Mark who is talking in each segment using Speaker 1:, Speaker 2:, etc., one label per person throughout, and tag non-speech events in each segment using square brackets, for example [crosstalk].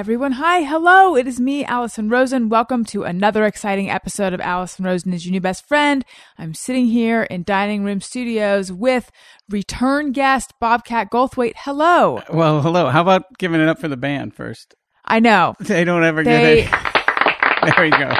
Speaker 1: everyone. Hi, hello. It is me, Allison Rosen. Welcome to another exciting episode of Allison Rosen is your new best friend. I'm sitting here in Dining Room Studios with return guest Bobcat Goldthwait. Hello.
Speaker 2: Well, hello. How about giving it up for the band first?
Speaker 1: I know.
Speaker 2: They don't ever
Speaker 1: They
Speaker 2: get it. [laughs] There we go.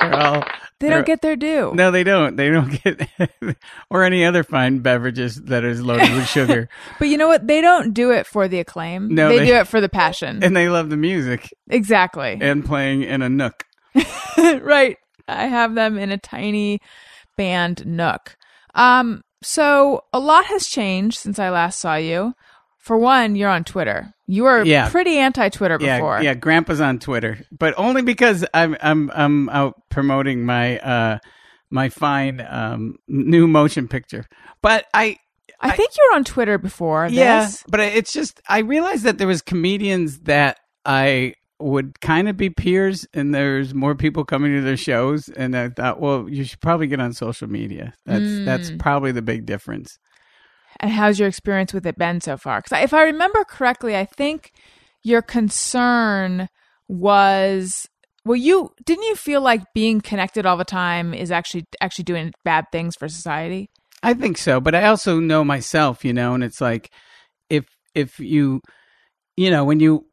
Speaker 2: They're all.
Speaker 1: They don't get their due.
Speaker 2: No, they don't. They don't get, [laughs] or any other fine beverages that is loaded with sugar. [laughs]
Speaker 1: But you know what? They don't do it for the acclaim.
Speaker 2: No,
Speaker 1: they,
Speaker 2: they-
Speaker 1: do it for the passion.
Speaker 2: And they love the music
Speaker 1: exactly.
Speaker 2: and playing in a nook. [laughs]
Speaker 1: right. I have them in a tiny band nook. Um, so a lot has changed since I last saw you. For one, you're on Twitter. You were
Speaker 2: Yeah.
Speaker 1: pretty anti-Twitter before.
Speaker 2: Yeah, yeah. Grandpa's on Twitter, but only because I'm I'm I'm out promoting my uh my fine um new motion picture. But I
Speaker 1: I think you were on Twitter before
Speaker 2: yeah,
Speaker 1: this.
Speaker 2: but it's just I realized that there was comedians that I would kind of be peers, and there's more people coming to their shows, and I thought, well, you should probably get on social media. That's that's
Speaker 1: Mm.
Speaker 2: probably the big difference.
Speaker 1: And how's your experience with it been so far? Because if I remember correctly, I think your concern was well, you didn't you feel like being connected all the time is actually actually doing bad things for society?
Speaker 2: I think so, but I also know myself, you know, and it's like if if you you know, when you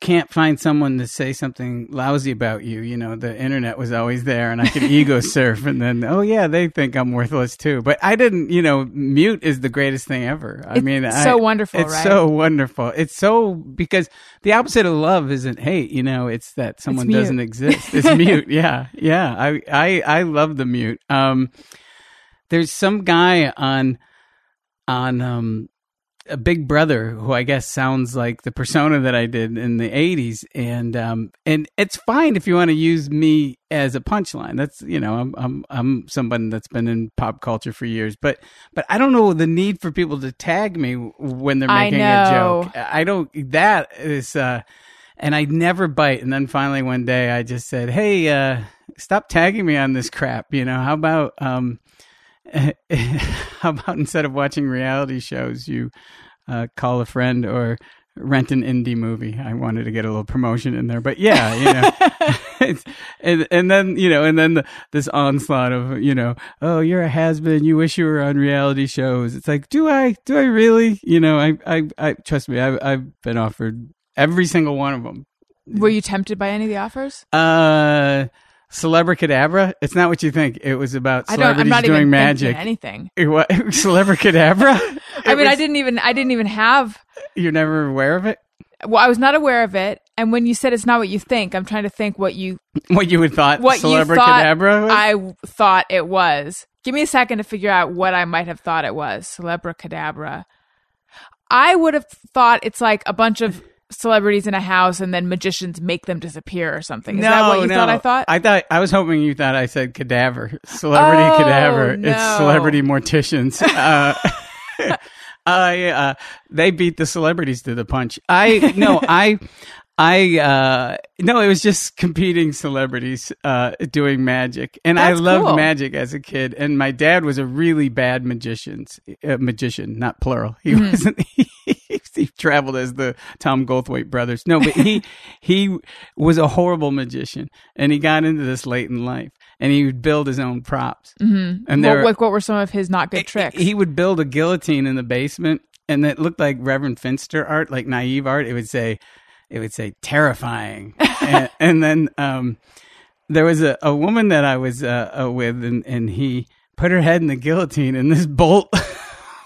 Speaker 2: can't find someone to say something lousy about you, you know, the internet was always there and I could ego [laughs] surf and then oh yeah, they think I'm worthless too. But I didn't, you know, mute is the greatest thing ever. I
Speaker 1: It's
Speaker 2: mean, I-
Speaker 1: so wonderful,
Speaker 2: It's
Speaker 1: right?
Speaker 2: so wonderful. It's so because the opposite of love isn't hate, you know, it's that someone
Speaker 1: mute.
Speaker 2: doesn't exist. It's mute. [laughs] Yeah. Yeah. I I I love the mute. Um there's some guy on on um a big brother who I guess sounds like the persona that I did in the 80s and um and it's fine if you want to use me as a punchline. That's you know I'm I'm I'm somebody that's been in pop culture for years. But but I don't know the need for people to tag me when they're making a joke. I don't that is uh and I never bite. And then finally one day I just said hey uh stop tagging me on this crap you know how about um [laughs] how about instead of watching reality shows, you uh, call a friend or rent an indie movie? I wanted to get a little promotion in there, but yeah, you know, [laughs] and and then you know, and then the, this onslaught of you know, oh, you're a has been. You wish you were on reality shows. It's like, do I? Do I really? You know, I I, I trust me. I've I've been offered every single one of them.
Speaker 1: Were you tempted by any of the offers?
Speaker 2: Uh. Celebracadabra. It's not what you think. It was about
Speaker 1: I don't. I'm
Speaker 2: celebrities
Speaker 1: not
Speaker 2: doing
Speaker 1: even
Speaker 2: magic.
Speaker 1: anything. [laughs]
Speaker 2: What Celebracadabra? [laughs]
Speaker 1: I
Speaker 2: It
Speaker 1: mean, I
Speaker 2: was-
Speaker 1: didn't even. I didn't even have.
Speaker 2: You're never aware of it.
Speaker 1: Well, I was not aware of it. And when you said it's not what you think, I'm trying to think what you [laughs]
Speaker 2: What you would thought
Speaker 1: what you thought
Speaker 2: was?
Speaker 1: I thought it was. Give me a second to figure out what I might have thought it was. Celebracadabra. I would have thought it's like a bunch of celebrities in a house and then magicians make them disappear or something. Is
Speaker 2: no,
Speaker 1: that what you
Speaker 2: no.
Speaker 1: thought I thought?
Speaker 2: I thought I was hoping you thought I said cadaver, celebrity
Speaker 1: Oh,
Speaker 2: cadaver. It's celebrity morticians. [laughs] Uh, [laughs] I uh, they beat the celebrities to the punch. I no, I I uh no, it was just [laughs] competing celebrities uh doing magic. And
Speaker 1: That's
Speaker 2: I loved
Speaker 1: cool.
Speaker 2: magic as a kid and my dad was a really bad magician, uh, magician, not plural. He
Speaker 1: Mm-hmm.
Speaker 2: wasn't [laughs] he, he traveled as the Tom Goldthwait brothers. No, but he [laughs] he was a horrible magician and he got into this late in life and he would build his own props. Mm-hmm. And there
Speaker 1: like, what were some of his not good tricks?
Speaker 2: he would build a guillotine in the basement, and it looked like Reverend Finster art, like naive art. It would say, it would say terrifying, [laughs] and, and then um, there was a, a woman that I was uh, uh, with, and and he put her head in the guillotine, and this bolt. [laughs]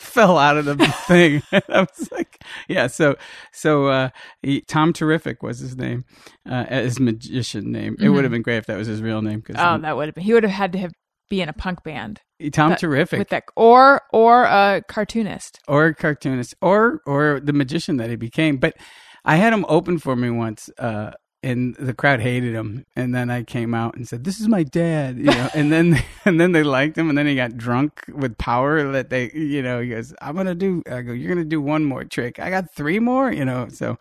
Speaker 2: fell out of the [laughs] thing i was like yeah so so uh he, tom terrific was his name uh his magician name it would have been great if that was his real name because
Speaker 1: oh, that would have been. He would have had to have be in a punk band
Speaker 2: tom
Speaker 1: that-
Speaker 2: terrific
Speaker 1: with that, or or a cartoonist.
Speaker 2: or a cartoonist or or the magician that he became but i had him open for me once uh and the crowd hated him and then i came out and said this is my dad you know and then [laughs] and then they liked him and then he got drunk with power that they you know he goes i'm gonna do i go you're gonna do one more trick. I got three more you know so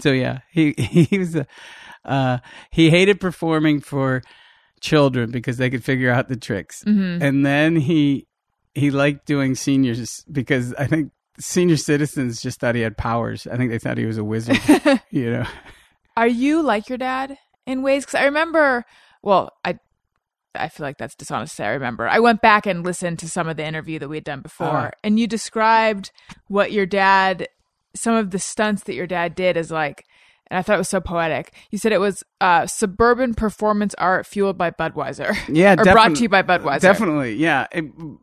Speaker 2: so yeah [laughs] he he was a uh he hated performing for children because they could figure out the tricks. And then he he liked doing seniors because I think senior citizens just thought he had powers. I think they thought he was a wizard, [laughs] you know.
Speaker 1: Are you like your dad in ways? Because I remember, well, I I feel like that's dishonest to say I remember. I went back and listened to some of the interview that we had done before,
Speaker 2: Uh.
Speaker 1: and you described what your dad, some of the stunts that your dad did as like, and I thought it was so poetic. You said it was uh, suburban performance art fueled by Budweiser.
Speaker 2: Yeah, [laughs]
Speaker 1: or brought to you by Budweiser.
Speaker 2: Definitely, yeah. It- and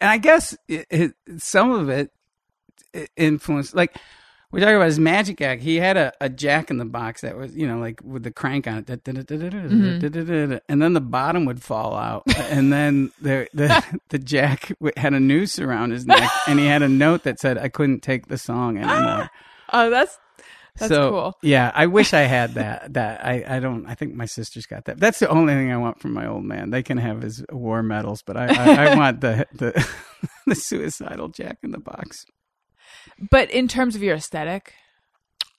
Speaker 2: I guess it, it, some of it i- influenced, like we're talking about his magic act. He had a, a jack in the box that was, you know, like with the crank on it,
Speaker 1: Mm-hmm.
Speaker 2: and then the bottom would fall out, and then the the [laughs] the jack had a noose around his neck, and he had a note that said, "I couldn't take the song anymore." [gasps]
Speaker 1: Oh, that's that's
Speaker 2: so,
Speaker 1: cool.
Speaker 2: Yeah, I wish I had [laughs] that. That I, I don't. I think my sister's got that. That's the only thing I want from my old man. They can have his war medals, but I, I, I [laughs] want the the the suicidal Jack in the Box.
Speaker 1: But in terms of your aesthetic,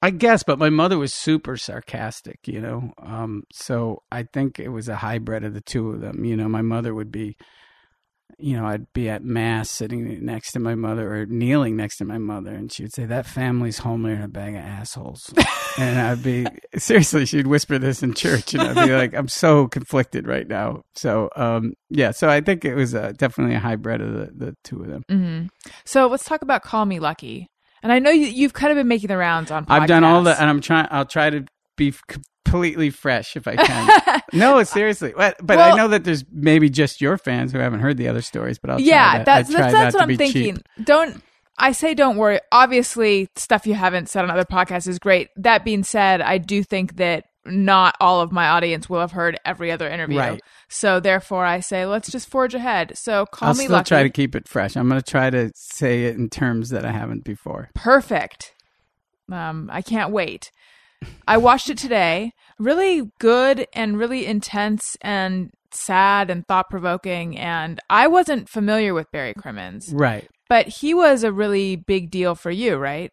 Speaker 2: I guess, but my mother was super sarcastic, you know. Um, so I think it was a hybrid of the two of them. You know, my mother would be, you know, I'd be at mass sitting next to my mother or kneeling next to my mother, and she would say, "That family's homelier than a bag of assholes." and I'd be [laughs] seriously, she'd whisper this in church, and I'd be like, "I'm so conflicted right now." So, um, yeah, so I think it was uh, definitely a hybrid of the, the two of them.
Speaker 1: hmm so let's talk about "Call Me Lucky." And I know you, you've kind of been making the rounds on.
Speaker 2: I've done all
Speaker 1: podcasts.
Speaker 2: the, and I'm trying. I'll try to be completely fresh if I can. [laughs] no, seriously. But, but I know that there's maybe just your fans who haven't heard the other stories. But I'll try
Speaker 1: yeah,
Speaker 2: that.
Speaker 1: that's that's, that's what I'm thinking.
Speaker 2: cheap.
Speaker 1: Don't I say don't worry. Obviously, stuff you haven't said on other podcasts is great. That being said, I do think that not all of my audience will have heard every other interview.
Speaker 2: Right.
Speaker 1: So therefore, I say let's just forge ahead. So call
Speaker 2: I'll
Speaker 1: me
Speaker 2: still
Speaker 1: lucky.
Speaker 2: try to keep it fresh. I'm going to try to say it in terms that I haven't before.
Speaker 1: Perfect. Um, I can't wait. I watched it today. Really good and really intense and sad and thought provoking. And I wasn't familiar with Barry Crimmins,
Speaker 2: Right.
Speaker 1: but he was a really big deal for you, right?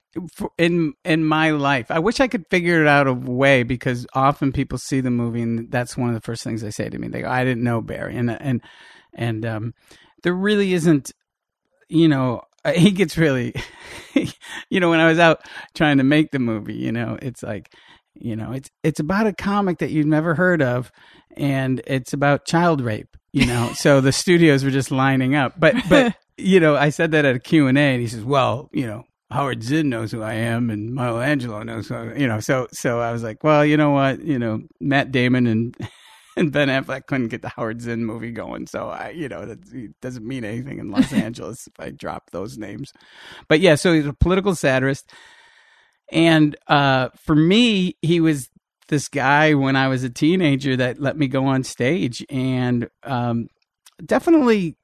Speaker 2: In in my life, I wish I could figure it out a way because often people see the movie and that's one of the first things they say to me. They go, "I didn't know Barry," and and and um, there really isn't, you know, uh, he gets really, [laughs] you know, when I was out trying to make the movie, you know, it's like, you know, it's it's about a comic that you've never heard of, and it's about child rape, you know. [laughs] so the studios were just lining up, but but [laughs] you know, I said that at a Q and A, and he says, well, you know. Howard Zinn knows who I am, and Michelangelo knows who I, you know. So, so I was like, well, you know what, you know, Matt Damon and [laughs] and Ben Affleck couldn't get the Howard Zinn movie going, so I, you know, that doesn't mean anything in Los Angeles if I drop those names. But yeah, so he's a political satirist, and uh, for me, he was this guy when I was a teenager that let me go on stage, and um, definitely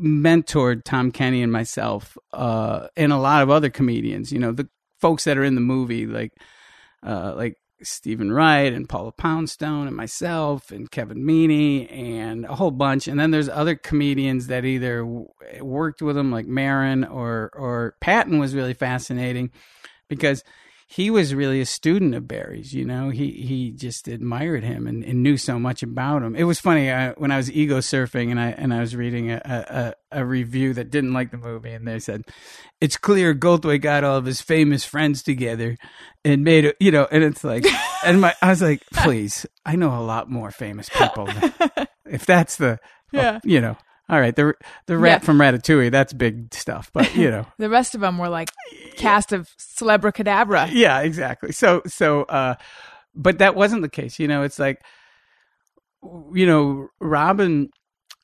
Speaker 2: mentored Tom Kenny and myself, uh, and a lot of other comedians. You know, the folks that are in the movie, like uh, like Steven Wright and Paula Poundstone and myself and Kevin Meaney and a whole bunch. And then there's other comedians that either w- worked with him, like Maron or or Patton was really fascinating because he was really a student of Barry's. You know, he he just admired him and, and knew so much about him. It was funny uh, when I was ego surfing and I and I was reading a, a a review that didn't like the movie and they said it's clear Goldthwait got all of his famous friends together and made it. You know, and it's like, [laughs] and my I was like, please, I know a lot more famous people. [laughs] If that's the,
Speaker 1: Yeah.
Speaker 2: you know. All right, the the rat
Speaker 1: Yeah.
Speaker 2: from Ratatouille, that's big stuff, but you know, [laughs]
Speaker 1: The rest of them were like cast of Celebracadabra.
Speaker 2: yeah, exactly. So so uh but that wasn't the case. You know, it's like you know, Robin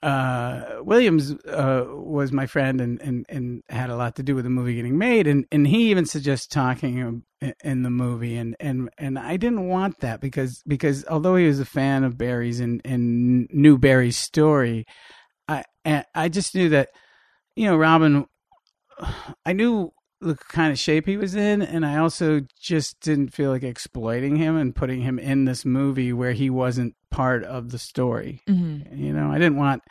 Speaker 2: uh Williams uh was my friend and and and had a lot to do with the movie getting made and and he even suggests talking in, in the movie and and and I didn't want that because because although he was a fan of Barry's and and knew Barry's story I I just knew that you know Robin I knew the kind of shape he was in, and I also just didn't feel like exploiting him and putting him in this movie where he wasn't part of the story.
Speaker 1: hmm
Speaker 2: You know, I didn't want.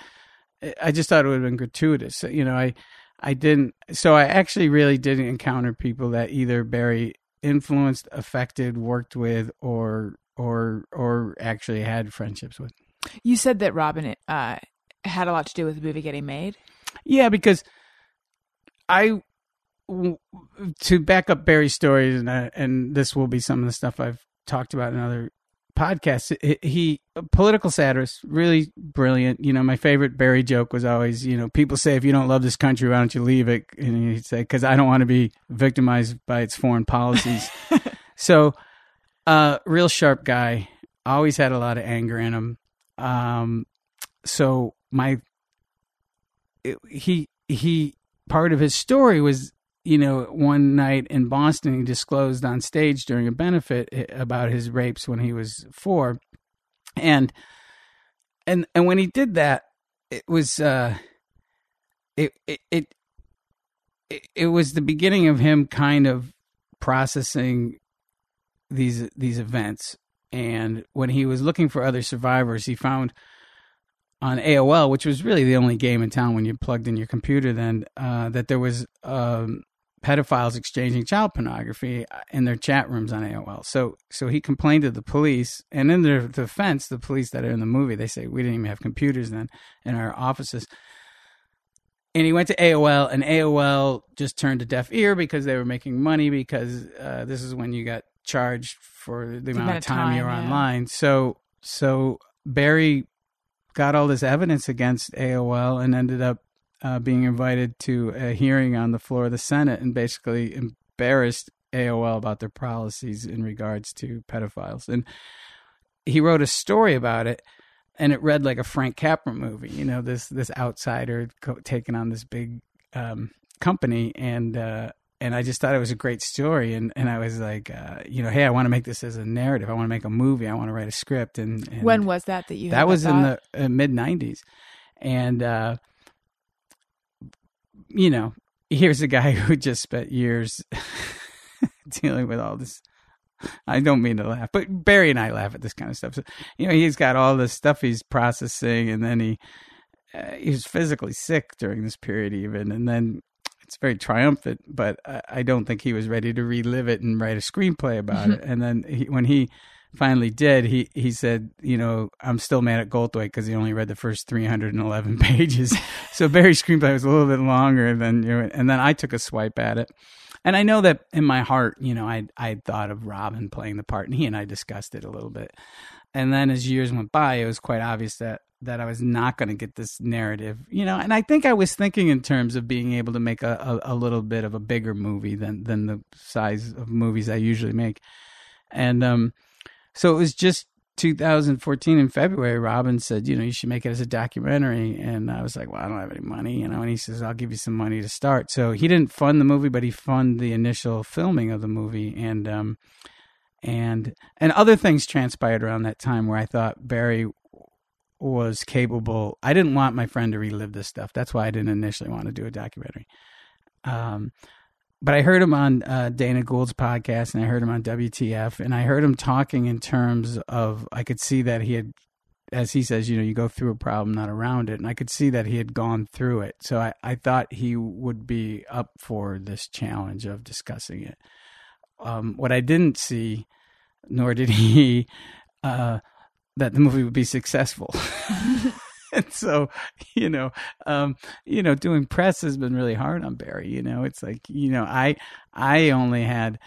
Speaker 2: I just thought it would have been gratuitous. You know, I I didn't. So I actually really didn't encounter people that either Barry influenced, affected, worked with, or or or actually had friendships with.
Speaker 1: You said that Robin uh, had a lot to do with the movie getting made.
Speaker 2: Yeah, because I to back up Barry's stories, and I, and this will be some of the stuff I've talked about in other podcasts. He, political satirist, really brilliant. You know, my favorite Barry joke was always, you know, people say if you don't love this country, why don't you leave it? And he'd say, because I don't want to be victimized by its foreign policies. [laughs] so, uh, real sharp guy. Always had a lot of anger in him. Um, so my he he part of his story was you know one night in Boston he disclosed on stage during a benefit eh, about his rapes when he was 4 and and and when he did that it was uh it it it it was the beginning of him kind of processing these these events. And when he was looking for other survivors he found on AOL, which was really the only game in town when you plugged in your computer then, uh, that there was um, pedophiles exchanging child pornography uh, in their chat rooms on AOL. So so he complained to the police, and in their defense, the police that are in the movie, they say we didn't even have computers then in our offices. And he went to AOL, and AOL just turned a deaf ear because they were making money because uh, this is when you got charged for the, the amount of time, time you were yeah. online. So so Barry got all this evidence against AOL and ended up uh, being invited to a hearing on the floor of the Senate and basically embarrassed AOL about their policies in regards to pedophiles. And he wrote a story about it, and it read like a Frank Capra movie. You know, this this outsider co- taking on this big um, company, and uh, and I just thought it was a great story. And, and I was like, uh, you know, hey, I want to make this as a narrative. I want to make a movie. I want to write a script. And, and
Speaker 1: when was that that you?
Speaker 2: That was in the uh, mid '90s, and uh, you know, here's a guy [laughs] who just spent years [laughs] dealing with all this. I don't mean to laugh, but Barry and I laugh at this kind of stuff. So, you know, he's got all this stuff he's processing, and then he uh, he was physically sick during this period, even, and then it's very triumphant, but I, I, don't think he was ready to relive it and write a screenplay about it. Mm-hmm. And then he, when he finally did, he he said, you know, I'm still mad at Goldthwait because he only read the first 311 [laughs] pages. [laughs] so Barry's screenplay was a little bit longer than you know, and then I took a swipe at it. And I know that in my heart, you know, I I thought of Robin playing the part, and he and I discussed it a little bit. And then as years went by, it was quite obvious that that I was not going to get this narrative, you know. And I think I was thinking in terms of being able to make a, a, a, little bit of a bigger movie than than the size of movies I usually make. And um, so it was just 2014 in February. Robin said, you know, you should make it as a documentary, and I was like, well, I don't have any money, you know. And he says, I'll give you some money to start. So he didn't fund the movie, but he funded the initial filming of the movie, and um, and and other things transpired around that time where I thought Barry was capable. I didn't want my friend to relive this stuff. That's why I didn't initially want to do a documentary. Um, but I heard him on uh, Dana Gould's podcast and I heard him on WTF and I heard him talking in terms of I could see that he had, as he says, you know, you go through a problem, not around it. And I could see that he had gone through it. So I, I thought he would be up for this challenge of discussing it. Um, what I didn't see, nor did [laughs] he, uh, that the movie would be successful. [laughs] [laughs] and so, you know, um, you know, doing press has been really hard on Barry. You know, it's like, you know, I I only had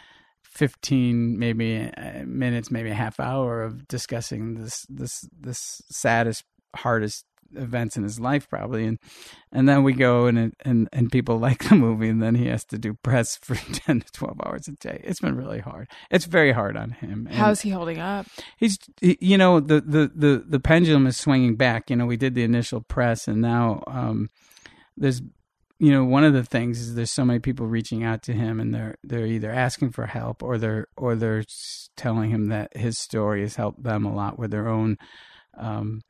Speaker 2: 15 maybe uh, minutes maybe a half hour of discussing this this this saddest hardest events in his life probably and and then we go and and and people [laughs] like the movie and then he has to do press [laughs] for 10 to 12 hours a day. It's been really hard. It's very hard on him
Speaker 1: and how's he holding up?
Speaker 2: He's he, you know the, the the the pendulum is swinging back. You know we did the initial press and now um there's you know one of the things is there's so many people reaching out to him and they're they're either asking for help or they're or they're telling him that his story has helped them a lot with their own um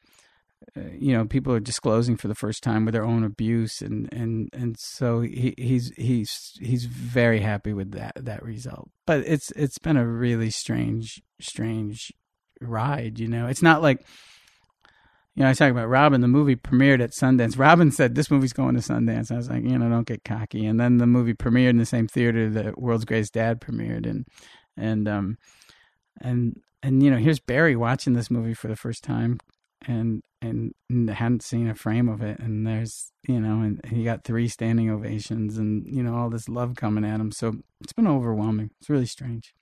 Speaker 2: you know people are disclosing for the first time with their own abuse and and and so he, he's he's he's very happy with that that result but it's it's been a really strange strange ride you know it's not like you know, I was talking about Robin. The movie premiered at Sundance. Robin said this movie's going to Sundance. I was like, you know, don't get cocky. And then the movie premiered in the same theater that World's Greatest Dad premiered, and and um and and you know, here's Barry watching this movie for the first time, and and hadn't seen a frame of it and there's you know and he got three standing ovations and you know all this love coming at him so it's been overwhelming it's really strange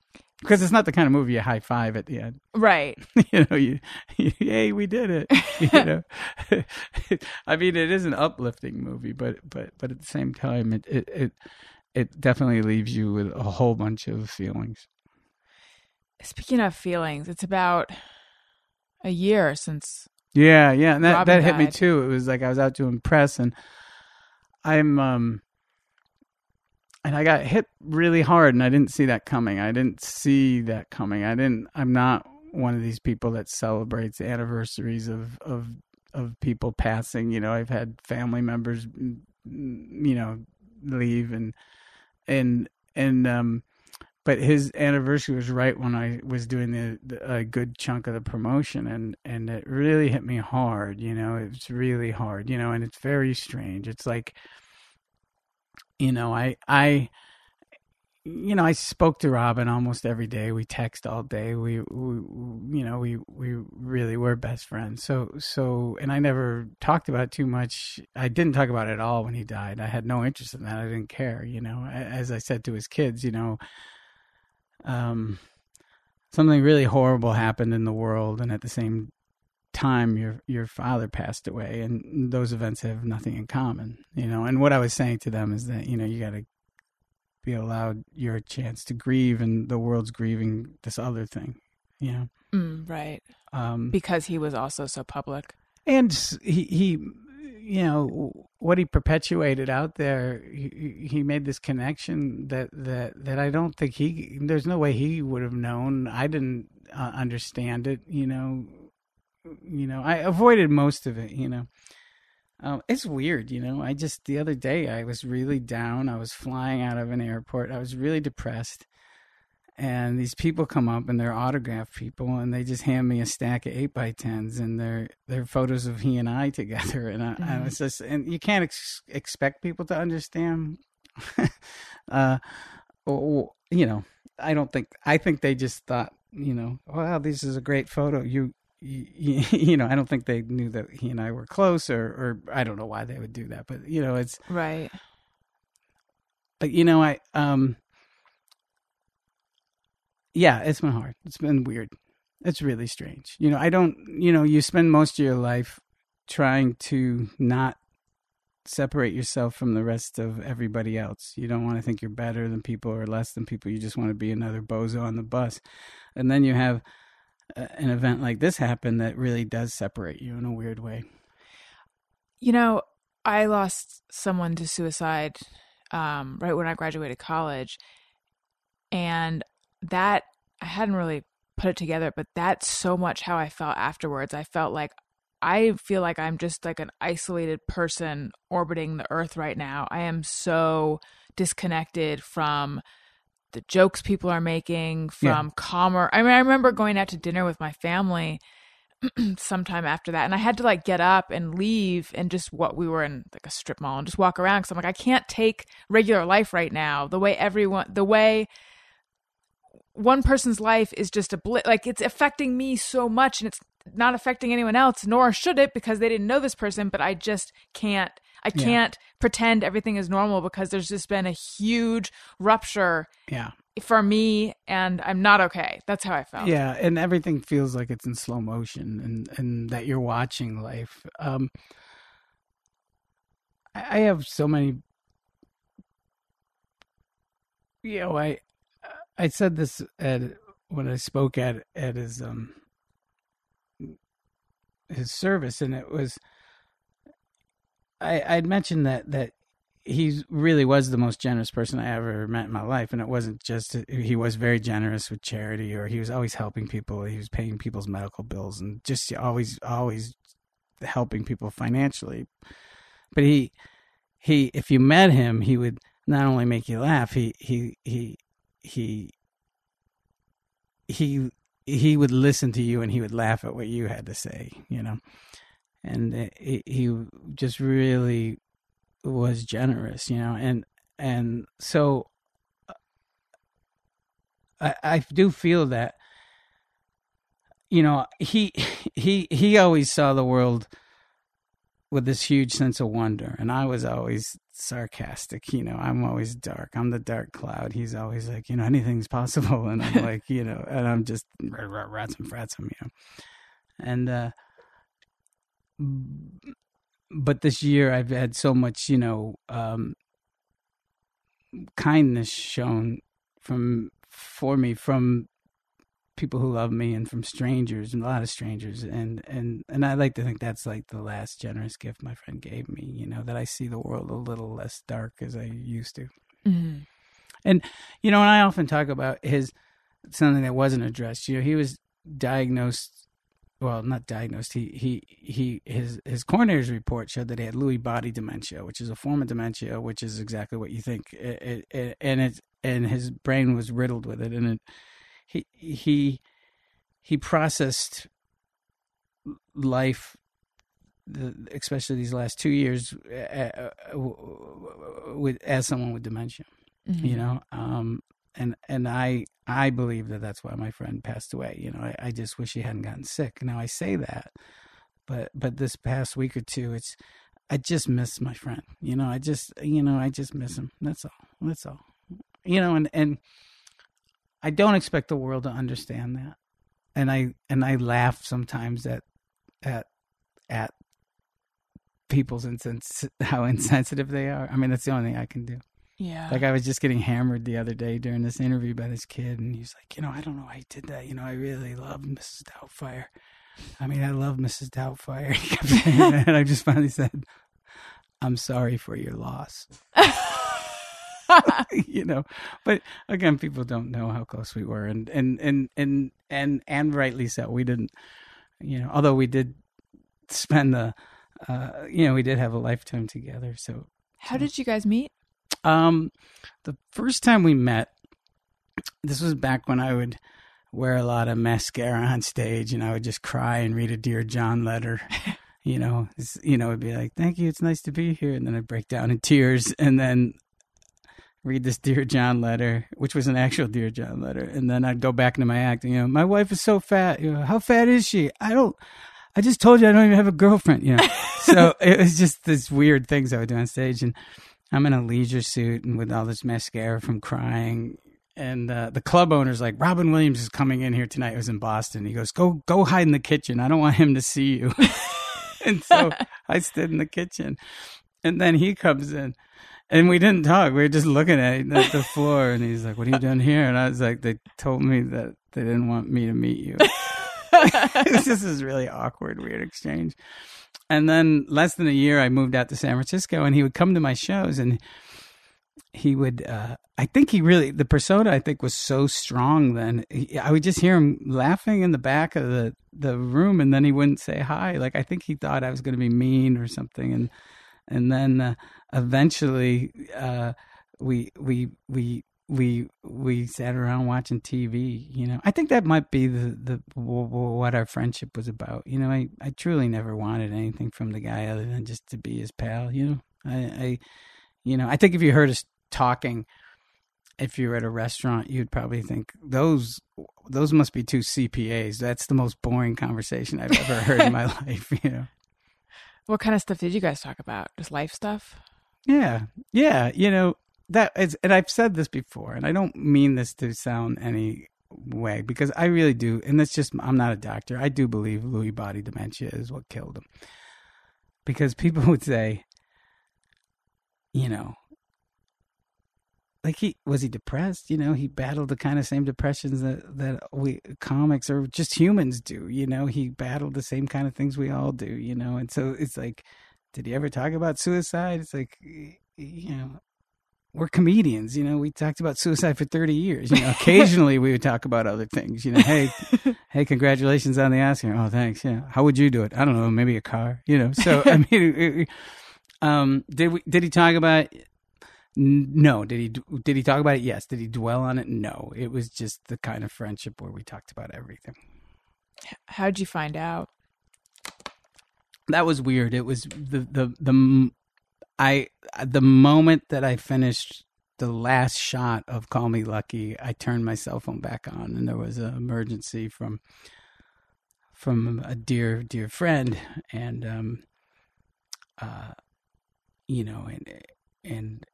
Speaker 2: because it's not the kind of movie you high five at the end.
Speaker 1: Right. [laughs]
Speaker 2: you know, you, you hey, we did it. [laughs] You know, [laughs] I mean, it is an uplifting movie, but but but at the same time, it it it, it definitely leaves you with a whole bunch of feelings.
Speaker 1: Speaking of feelings, it's about a year since.
Speaker 2: Yeah, yeah, and that
Speaker 1: Robin
Speaker 2: that hit me too. It was like I was out doing press, and I'm um, and I got hit really hard, and I didn't see that coming. I didn't see that coming. I didn't. I'm not one of these people that celebrates anniversaries of of of people passing. You know, I've had family members, mm, you know, leave, and and and um, but his anniversary was right when I was doing the, the a good chunk of the promotion, and and it really hit me hard. You know, it's really hard. You know, and it's very strange. It's like, you know, I I. You know, I spoke to Robin almost every day. We text all day. We, we, you know, we we really were best friends. So so, and I never talked about it too much. I didn't talk about it at all when he died. I had no interest in that. I didn't care. You know, as I said to his kids, you know, um, something really horrible happened in the world, and at the same time, your your father passed away, and those events have nothing in common. You know, and what I was saying to them is that you know you got to be allowed your chance to grieve, and the world's grieving this other thing. You know,
Speaker 1: Mm, right.
Speaker 2: um,
Speaker 1: Because he was also so public.
Speaker 2: and he he you know what he perpetuated out there he, he made this connection that that that I don't think he there's no way he would have known. I didn't uh, understand it you know you know I avoided most of it you know. Um, it's weird you know I just the other day I was really down. I was flying out of an airport. I was really depressed and these people come up and they're autograph people and they just hand me a stack of eight by tens and they're they're photos of he and I [laughs] together and I, I
Speaker 1: Mhm.
Speaker 2: was just and you can't ex- expect people to understand [laughs] uh or, you know I don't think I think they just thought you know wow this is a great photo you you, [laughs] you know I don't think they knew that he and I were close or or I don't know why they would do that but you know it's
Speaker 1: Right.
Speaker 2: but you know i um yeah it's been hard. It's been weird. It's really strange. You know i don't you know you spend most of your life trying to not separate yourself from the rest of everybody else. You don't want to think you're better than people or less than people. You just want to be another bozo on the bus. And then you have uh, an event like this happen that really does separate you in a weird way.
Speaker 1: You know, I lost someone to suicide um, right when I graduated college. And that, I hadn't really put it together, but that's so much how I felt afterwards. I felt like I feel like I'm just like an isolated person orbiting the earth right now. I am so disconnected from the jokes people are making,
Speaker 2: Yeah.
Speaker 1: from commerce. I mean, I remember going out to dinner with my family [clears throat] sometime after that and i had to like get up and leave and just what we were in like a strip mall and just walk around because i'm like i can't take regular life right now the way everyone the way one person's life is just a blip like it's affecting me so much and it's not affecting anyone else nor should it because they didn't know this person but i just can't i
Speaker 2: Yeah.
Speaker 1: can't pretend everything is normal because there's just been a huge rupture
Speaker 2: yeah
Speaker 1: for me and i'm not okay that's how i felt
Speaker 2: Yeah, and everything feels like it's in slow motion, and and that you're watching life. Um, I I have so many. You know, I I said this at when I spoke at at his um his service, and it was I I'd mentioned that that he really was the most generous person I ever met in my life, and it wasn't just he was very generous with charity, or he was always helping people. He was paying people's medical bills, and just always always helping people financially. But he he if you met him, he would not only make you laugh, he he he he he he would listen to you and he would laugh at what you had to say, you know. And uh, he, just really was generous, you know, and and so I I do feel that you know he [laughs] he he always saw the world with this huge sense of wonder. And I was always sarcastic, you know, I'm always dark. I'm the dark cloud. He's always like, you know, anything's possible. And I'm [laughs] like, you know, and I'm just rats and frats him, you know. And, uh, but this year I've had so much, you know, um, kindness shown from for me from people who love me and from strangers and a lot of strangers. And and and I like to think that's like the last generous gift my friend gave me you know that I see the world a little less dark as I used to. Mm-hmm. and you know and I often talk about his something that wasn't addressed you know he was diagnosed well not diagnosed he he he his his coroner's report showed that he had Lewy body dementia which is a form of dementia which is exactly what you think. It, it, it, and it and his brain was riddled with it and it he he he processed life especially these last two years with as someone with dementia mm-hmm. you know? Um, and and i i believe that that's why my friend passed away you know? I, I just wish he hadn't gotten sick. Now i say that but but this past week or two it's i just miss my friend you know? I just you know i just miss him. That's all. That's all. You know and and I don't expect the world to understand that, and I and I laugh sometimes at at at people's insens- [laughs] how insensitive they are. I mean, that's the only thing I can do.
Speaker 1: Yeah.
Speaker 2: Like I was just getting hammered the other day during this interview by this kid, and he's like, you know, I don't know why he did that. You know, I really love Mrs. Doubtfire. I mean, I love Mrs. Doubtfire. [laughs] and I just finally said, I'm sorry for your loss. [laughs] [laughs] you know, but again, people don't know how close we were, and and and and and and rightly so. We didn't, you know, although we did spend the, uh, you know, we did have a lifetime together. So,
Speaker 1: how did you guys meet?
Speaker 2: Um, the first time we met, this was back when I would wear a lot of mascara on stage, and I would just cry and read a Dear John letter. [laughs] you know, you know, it'd be like, "Thank you, it's nice to be here," and then I'd break down in tears, and then read this Dear John letter, which was an actual Dear John letter, and then I'd go back into my acting. You know, my wife is so fat. You know, how fat is she? I don't. I just told you I don't even have a girlfriend. You know, [laughs] so it was just these weird things I would do on stage, and I'm in a leisure suit and with all this mascara from crying. And uh, the club owner's like, Robin Williams is coming in here tonight. It was in Boston. He goes, "Go, go hide in the kitchen. I don't want him to see you." [laughs] and so [laughs] I stood in the kitchen, and then he comes in and we didn't talk. We were just looking at, at the floor, and he's like, "What are you doing here?" And I was like, "They told me that they didn't want me to meet you." [laughs] this is really awkward, weird exchange. And then less than a year, I moved out to San Francisco, and he would come to my shows, and he would. Uh, I think he really the persona I think was so strong. Then he, I would just hear him laughing in the back of the the room, and then he wouldn't say hi. Like I think he thought I was going to be mean or something, and and then uh, eventually uh, we we we we we sat around watching TV. You know, I think that might be the the what our friendship was about. You know, I I truly never wanted anything from the guy other than just to be his pal. You know, I, I you know I think if you heard us talking. If you were at a restaurant, you'd probably think those those must be two CPAs. That's the most boring conversation I've ever heard in my [laughs] life. You know.
Speaker 1: What kind of stuff did you guys talk about? Just life stuff?
Speaker 2: Yeah. Yeah. You know, that is, and I've said this before, and I don't mean this to sound any way because I really do. And that's just, I'm not a doctor. I do believe Lewy body dementia is what killed him. Because people [laughs] would say, you know, like he was he depressed? You know he battled the kind of same depressions that that we comics or just humans do you know? He battled the same kind of things we all do you know? And so it's like did he ever talk about suicide? It's like you know we're comedians you know? We talked about suicide for 30 years you know? [laughs] Occasionally we would talk about other things you know? Hey [laughs] hey congratulations on the oscar. Oh thanks yeah. How would you do it? I don't know maybe a car you know? So i [laughs] mean um did we did he talk about no. Did he did he talk about it? Yes. Did he dwell on it? No. It was just the kind of friendship where we talked about everything.
Speaker 1: How'd you find out?
Speaker 2: That was weird. It was the the the I the moment that I finished the last shot of Call Me Lucky, I turned my cell phone back on, and there was an emergency from from a dear dear friend, and um, uh, you know, and and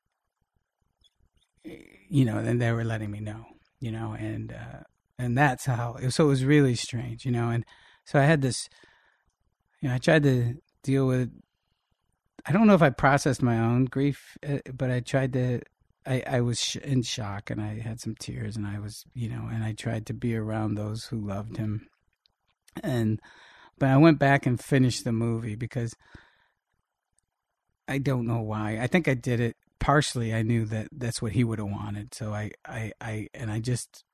Speaker 2: you know, then they were letting me know, you know, and uh, and that's how. So it was really strange, you know, and so I had this, you know, I tried to deal with. I don't know if I processed my own grief, uh, but I tried to. I, I was in shock and I had some tears and I was, you know, and I tried to be around those who loved him. And, but I went back and finished the movie because I don't know why. I think I did it partially. I knew that that's what he would have wanted. So I, I, I, and I just,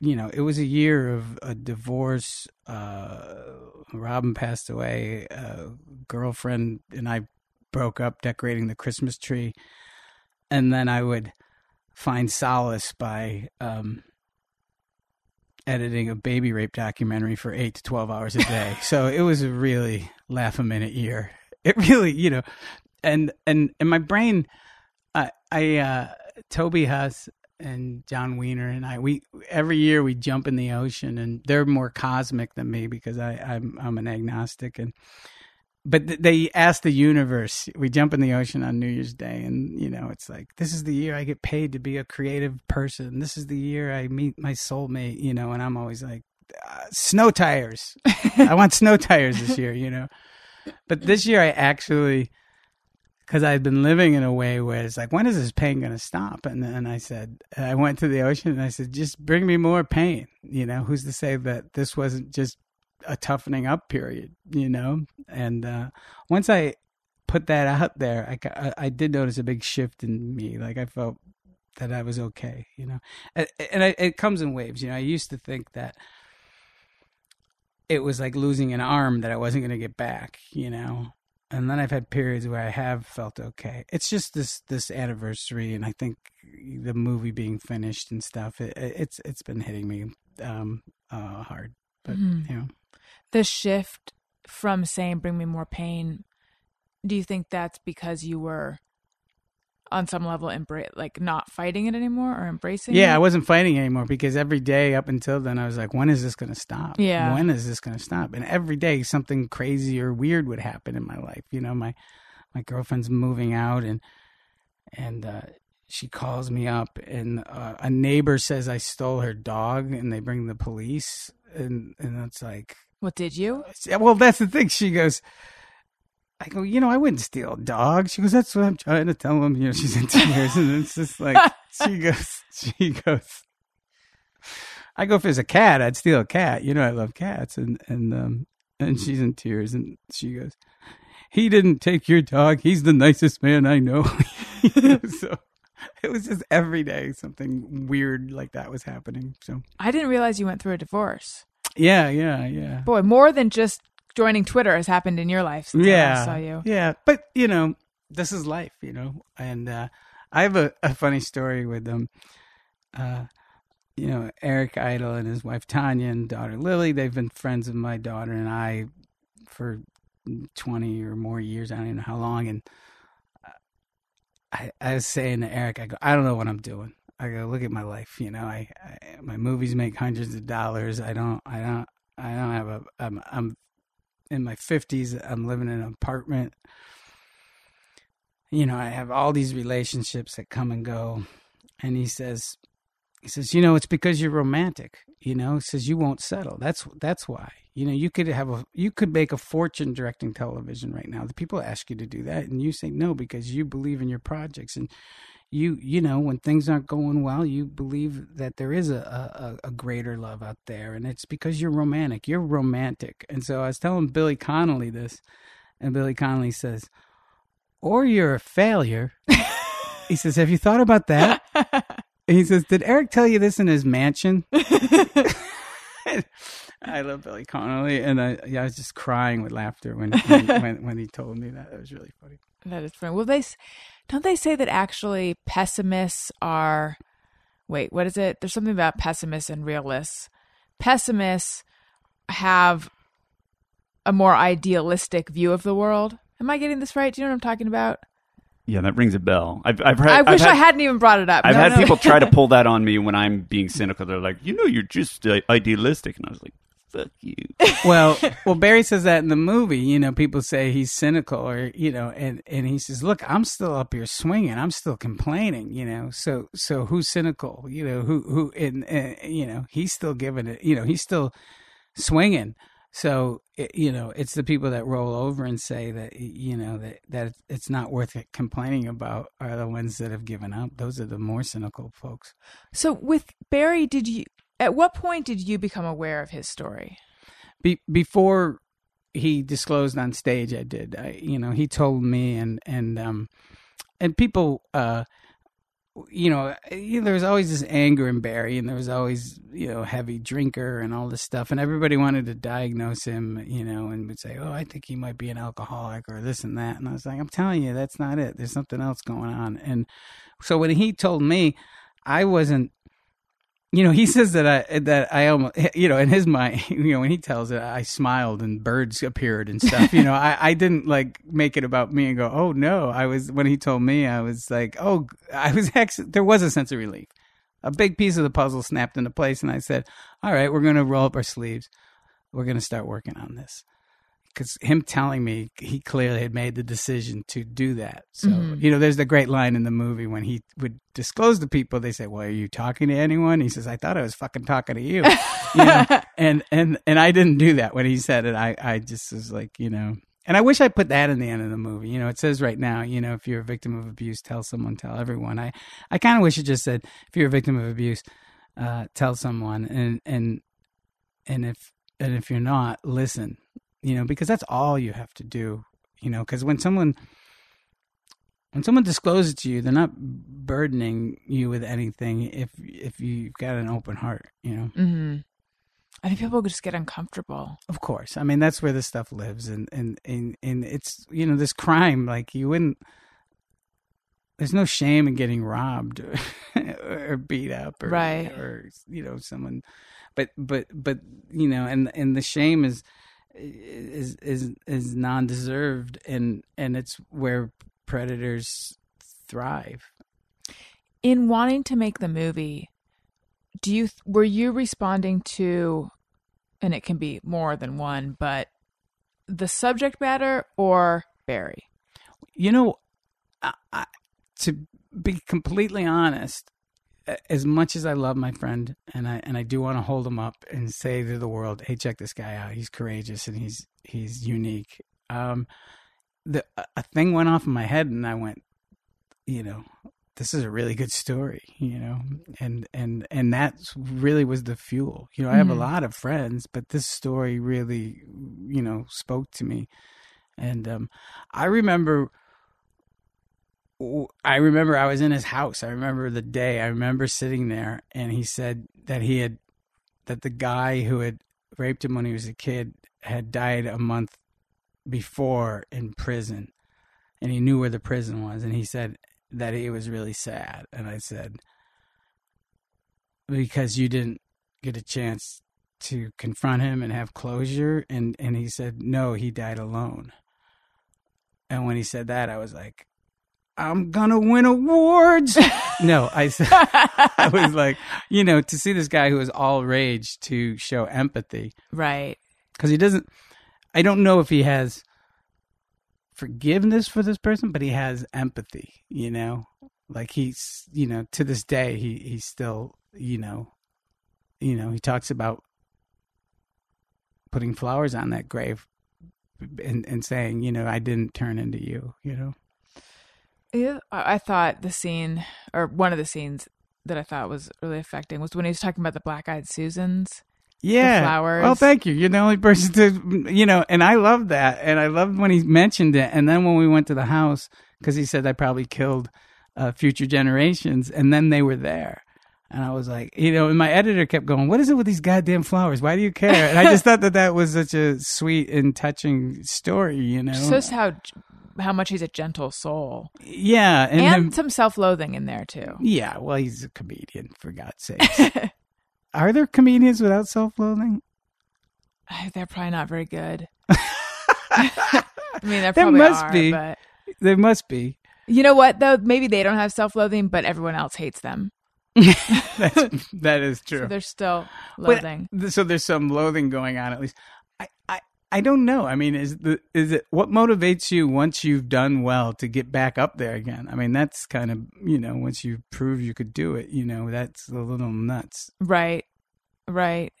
Speaker 2: you know, it was a year of a divorce. Uh, Robin passed away. A girlfriend and I broke up decorating the Christmas tree. And then I would find solace by, um, editing a baby rape documentary for eight to 12 hours a day. [laughs] so it was a really laugh a minute year. It really, you know, and and and my brain, I, I uh, Toby Huss and John Wiener and I, we every year we jump in the ocean, and they're more cosmic than me because I I'm I'm an agnostic and. But they ask the universe. We jump in the ocean on New Year's Day, and you know it's like this is the year I get paid to be a creative person. This is the year I meet my soulmate. You know, and I'm always like, uh, snow tires. [laughs] I want snow tires this year. You know, but this year I actually because I'd been living in a way where it's like, when is this pain going to stop? And then I said, I went to the ocean and I said, just bring me more pain. You know, who's to say that this wasn't just a toughening up period, you know? And uh, once I put that out there, I, I did notice a big shift in me. Like I felt that I was okay, you know? And, and I, it comes in waves. You know, I used to think that it was like losing an arm that I wasn't going to get back, you know? And then I've had periods where I have felt okay. It's just this this anniversary, and I think the movie being finished and stuff. It, it's it's been hitting me um, uh, hard, but mm-hmm. you know,
Speaker 1: the shift from saying "bring me more pain." Do you think that's because you were on some level embrace like not fighting it anymore or embracing
Speaker 2: yeah
Speaker 1: it?
Speaker 2: i wasn't fighting anymore because every day up until then i was like when is this going to stop?
Speaker 1: Yeah.
Speaker 2: When is this going to stop? And every day something crazy or weird would happen in my life you know my my girlfriend's moving out and and uh she calls me up and uh, a neighbor says i stole her dog and they bring the police and and that's like
Speaker 1: what did you?
Speaker 2: Well that's the thing. She goes I go, you know, I wouldn't steal a dog. She goes, that's what I'm trying to tell him. You know, she's in tears, and it's just like [laughs] she goes, she goes. I go, if there's a cat, I'd steal a cat. You know, I love cats, and and um and she's in tears, and she goes, he didn't take your dog. He's the nicest man I know. [laughs] so it was just every day something weird like that was happening. So
Speaker 1: I didn't realize you went through a divorce.
Speaker 2: Yeah, yeah, yeah.
Speaker 1: Boy, more than just joining Twitter has happened in your life.
Speaker 2: yeah,
Speaker 1: I saw you.
Speaker 2: Yeah, but you know, this is life, you know. And uh, I have a, a, funny story with them. Uh, you know, Eric Idle and his wife Tania and daughter Lily. They've been friends of my daughter and I for twenty or more years. I don't even know how long. And I, I was saying to Eric, I go, I don't know what I'm doing. I go, look at my life. You know, I, I my movies make hundreds of dollars. I don't, I don't, I don't have a. I'm, I'm in my 50s. I'm living in an apartment. You know, I have all these relationships that come and go. And he says, he says, you know, it's because you're romantic. You know, he says you won't settle. That's that's why. You know, you could have a you could make a fortune directing television right now. The people ask you to do that, and you say no because you believe in your projects and you you know when things aren't going well you believe that there is a, a, a greater love out there and it's because you're romantic. You're romantic. And so i was telling billy connolly this and billy connolly says or you're a failure. He says have you thought about that? [laughs] He says did eric tell you this in his mansion? [laughs] I love Billy Connolly, and I, yeah, I was just crying with laughter when when, when, when he told me that. It was really funny.
Speaker 1: That is funny. Well, they don't they say that actually pessimists are. Wait, what is it? There's something about pessimists and realists. Pessimists have a more idealistic view of the world. Am I getting this right? Do you know what I'm talking about?
Speaker 3: Yeah, that rings a bell. I've, I've heard.
Speaker 1: I wish
Speaker 3: had,
Speaker 1: I hadn't even brought it up.
Speaker 3: I've
Speaker 1: no,
Speaker 3: had
Speaker 1: no.
Speaker 3: people try to [laughs] pull that on me when I'm being cynical. They're like, you know, you're just uh, idealistic, and I was like, fuck you.
Speaker 2: well, [laughs] well, Barry says that in the movie. You know, people say he's cynical, or you know, and and he says, "Look, I'm still up here swinging. I'm still complaining." You know, so so who's cynical? You know, who who and, and you know he's still giving it. You know, he's still swinging. So it, you know, it's the people that roll over and say that you know that that it's not worth it complaining about are the ones that have given up. Those are the more cynical folks.
Speaker 1: So with Barry, did you? At what point did you become aware of his story?
Speaker 2: Be- before he disclosed on stage, I did. I, you know, he told me, and and um, and people, uh, you know, you know, there was always this anger in Barry, and there was always you know heavy drinker and all this stuff, and everybody wanted to diagnose him, you know, and would say, oh, I think he might be an alcoholic or this and that, and I was like, I'm telling you, that's not it. There's something else going on, and so when he told me, I wasn't you know, he says that I that I almost you know in his mind, [laughs] you know, when he tells it, I smiled and birds appeared and stuff. You know, I I didn't like make it about me and go, oh no. I was when he told me, I was like, oh, I was [laughs] actually there was a sense of relief. A big piece of the puzzle snapped into place, and I said, all right, we're gonna roll up our sleeves. We're gonna start working on this because him telling me he clearly had made the decision to do that. So
Speaker 1: Mhm.
Speaker 2: you know, there's the great line in the movie when he would disclose to people. They say, "Well, are you talking to anyone?" He says, "I thought I was fucking talking to you." [laughs] you know? And and and I didn't do that when he said it. I I just was like, you know. And I wish I put that in the end of the movie. You know, it says right now, you know, if you're a victim of abuse, tell someone, tell everyone. I, I kind of wish it just said, if you're a victim of abuse, uh, tell someone, and and and if and if you're not, listen you know because that's all you have to do you know because when someone when someone discloses to you they're not burdening you with anything if if you've got an open heart you know
Speaker 1: hmm I think people just get uncomfortable.
Speaker 2: of course i mean that's where this stuff lives and and and, and it's you know this crime like you wouldn't there's no shame in getting robbed or, [laughs] or beat up or
Speaker 1: Right.
Speaker 2: or you know someone but but but you know and and the shame is is is is non-deserved and and it's where predators thrive
Speaker 1: In wanting to make the movie, do you were you responding to, and it can be more than one, but the subject matter or Barry?
Speaker 2: you know I, I, to be completely honest as much as I love my friend and I and I do want to hold him up and say to the world, "Hey, check this guy out. He's courageous and he's he's unique." Um, the a- thing went off in my head, and I went, you know, this is a really good story, you know, and and and that really was the fuel. You know, I have
Speaker 1: Mhm.
Speaker 2: a lot of friends, but this story really, you know, spoke to me, and um, I remember I remember I was in his house. I remember the day. I remember sitting there, and he said that he had that the guy who had raped him when he was a kid had died a month before in prison, and he knew where the prison was. And he said that he was really sad. And I said, because you didn't get a chance to confront him and have closure. And and he said, no, he died alone. And when he said that, I was like, I'm gonna win awards. [laughs] no, I said, [laughs] I was like, you know, to see this guy who is all rage to show empathy
Speaker 1: right.
Speaker 2: because he doesn't. I don't know if he has forgiveness for this person, but he has empathy. You know, like he's, you know, to this day, he he's still, you know, you know, he talks about putting flowers on that grave and and saying, you know, I didn't turn into you. You know.
Speaker 1: I I thought the scene, or one of the scenes that I thought was really affecting, was when he was talking about the black eyed Susans.
Speaker 2: Yeah.
Speaker 1: flowers.
Speaker 2: Oh, thank you. You're the only person to, you know, and I love that. And I loved when he mentioned it. And then when we went to the house, because he said I probably killed uh, future generations, and then they were there. And I was like, you know, and my editor kept going, "What is it with these goddamn flowers? Why do you care?" And I just thought that that was such a sweet and touching story, you know.
Speaker 1: Shows how how much he's a gentle soul,
Speaker 2: yeah, and,
Speaker 1: and,
Speaker 2: then-
Speaker 1: some self loathing in there too.
Speaker 2: yeah, well, he's a comedian for God's sake. [laughs] Are there comedians without self-loathing?
Speaker 1: Uh, they're probably not very good. [laughs] I mean, there
Speaker 2: There
Speaker 1: probably
Speaker 2: must
Speaker 1: are,
Speaker 2: be.
Speaker 1: but
Speaker 2: There must be.
Speaker 1: you know what though? Maybe they don't have self loathing, but everyone else hates them.
Speaker 2: That's, that is true.
Speaker 1: So there's still loathing.
Speaker 2: Th- so there's some loathing going on at least I, I i don't know i mean is the is it what motivates you once you've done well to get back up there again i mean that's kind of you know once you prove you could do it you know that's a little nuts
Speaker 1: Right. Right.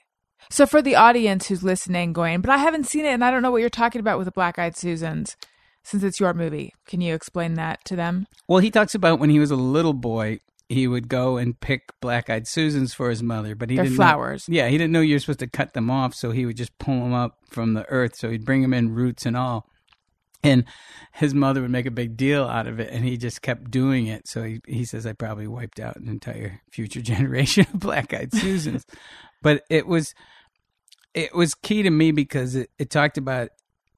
Speaker 1: So for the audience who's listening, going, but I haven't seen it and I don't know what you're talking about with the Black Eyed Susans since it's your movie. Can you explain that to them?
Speaker 2: well he talks about when he was a little boy he would go and pick black-eyed susans for his mother but he
Speaker 1: They're
Speaker 2: didn't
Speaker 1: flowers.
Speaker 2: Know, yeah he didn't know you're supposed to cut them off so he would just pull them up from the earth so he'd bring them in roots and all. And his mother would make a big deal out of it and he just kept doing it. So he, he says i probably wiped out an entire [laughs] future generation of black-eyed susans. [laughs] But it was it was key to me because it, it talked about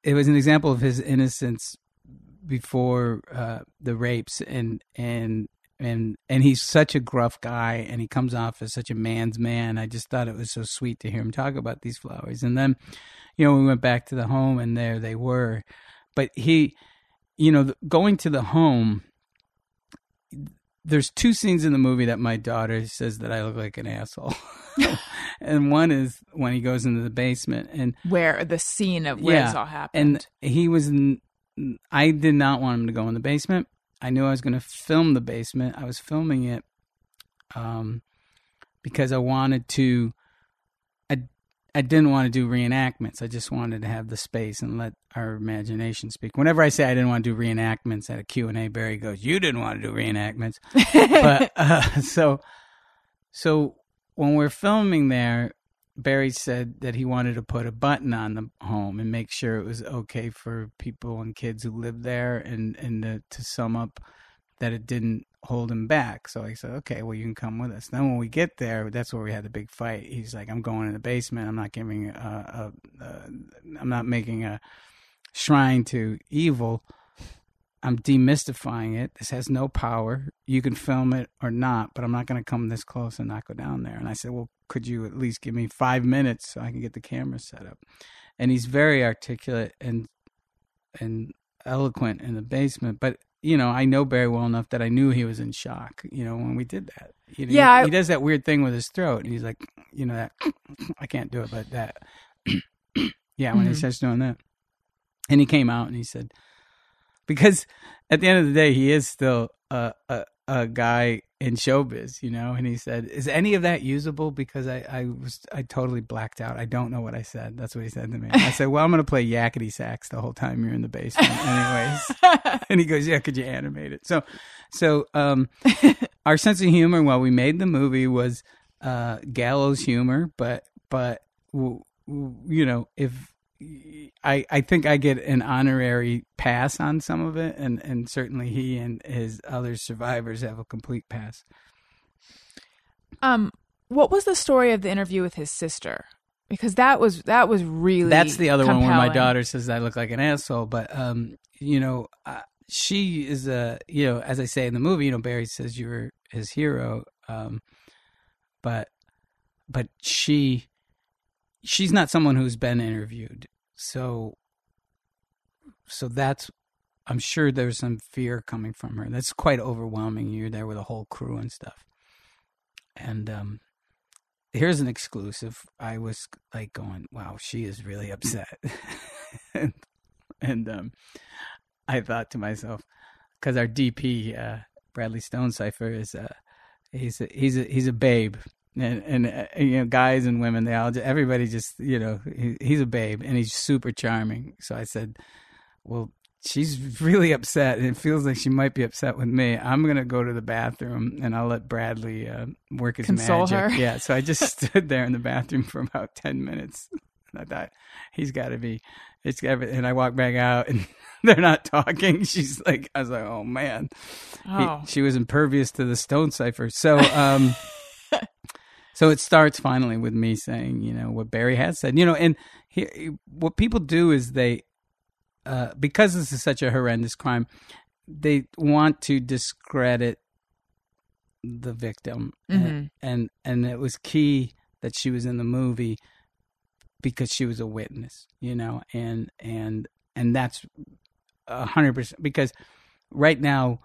Speaker 2: it was an example of his innocence before uh, the rapes and and and and he's such a gruff guy and he comes off as such a man's man. I just thought it was so sweet to hear him talk about these flowers. And then you know we went back to the home and there they were. But he you know going to the home there's two scenes in the movie that my daughter says that i look like an asshole. [laughs] And one is when he goes into the basement and
Speaker 1: Where the scene of where
Speaker 2: Yeah,
Speaker 1: this all happened.
Speaker 2: and he was I did not want him to go in the basement i knew i was going to film the basement. I was filming it um because i wanted to i i didn't want to do reenactments. I just wanted to have the space and let our imagination speak. Whenever i say i didn't want to do reenactments at a q&a barry goes you didn't want to do reenactments. [laughs] But uh, [laughs] so so when we're filming there barry said that he wanted to put a button on the home and make sure it was okay for people and kids who live there and and to, to sum up that it didn't hold him back. So i said okay well you can come with us. Then when we get there that's where we had the big fight. He's like i'm going in the basement. I'm not giving a, a, a i'm not making a shrine to evil I'm demystifying it. This has no power. You can film it or not, but I'm not going to come this close and not go down there. And I said, Well, could you at least give me five minutes so I can get the camera set up? And he's very articulate and and eloquent in the basement. But you know, I know Barry well enough that I knew he was in shock. You know, when we did that. You know,
Speaker 1: Yeah,
Speaker 2: he,
Speaker 1: I-
Speaker 2: he does that weird thing with his throat, and he's like, you know, that [clears throat] I can't do it, but that, [clears throat] yeah, when he
Speaker 1: Mhm.
Speaker 2: starts doing that, and he came out and he said, because at the end of the day, he is still a a, a guy in showbiz, you know. And he said, "Is any of that usable?" Because I I was I totally blacked out. I don't know what I said. That's what he said to me. I said, "Well, I'm going to play yakety sax the whole time you're in the basement, anyways." [laughs] and he goes, "Yeah, could you animate it?" So, so um, our sense of humor while we made the movie was uh, gallows humor, but but you know if I I think I get an honorary pass on some of it, and and certainly he and his other survivors have a complete pass.
Speaker 1: um, what was the story of the interview with his sister? Because that was that was really
Speaker 2: That's the other one where my daughter says I look like an asshole. But um, you know, uh, she is a you know, as I say in the movie, you know, Barry says you were his hero. Um, but but she she's not someone who's been interviewed, so so that's I'm sure there's some fear coming from her. That's quite overwhelming. You're there with a whole crew and stuff, and um, here's an exclusive. I was like going, "Wow, she is really upset," [laughs] and, and um, I thought to myself, because our DP uh, Bradley Stonesifer is uh, he's a, he's a, he's a babe, and and uh, you know guys and women they all everybody just you know he, he's a babe and he's super charming. So I said, well. She's really upset, and it feels like she might be upset with me. I'm gonna go to the bathroom, and I'll let Bradley uh, work his
Speaker 1: Console
Speaker 2: magic.
Speaker 1: her.
Speaker 2: Yeah, so I just [laughs] stood there in the bathroom for about ten minutes. And I thought he's got to be, it's. And I walked back out, and [laughs] they're not talking. She's like, I was like, oh man, He-
Speaker 1: Oh,
Speaker 2: she was impervious to the Stonesifer. So, um, [laughs] so it starts finally with me saying, you know, what Barry has said, you know, and he, what people do is they, uh, because this is such a horrendous crime, they want to discredit the victim, and,
Speaker 1: Mhm.
Speaker 2: and and it was key that she was in the movie because she was a witness, you know, and and and that's a hundred percent because right now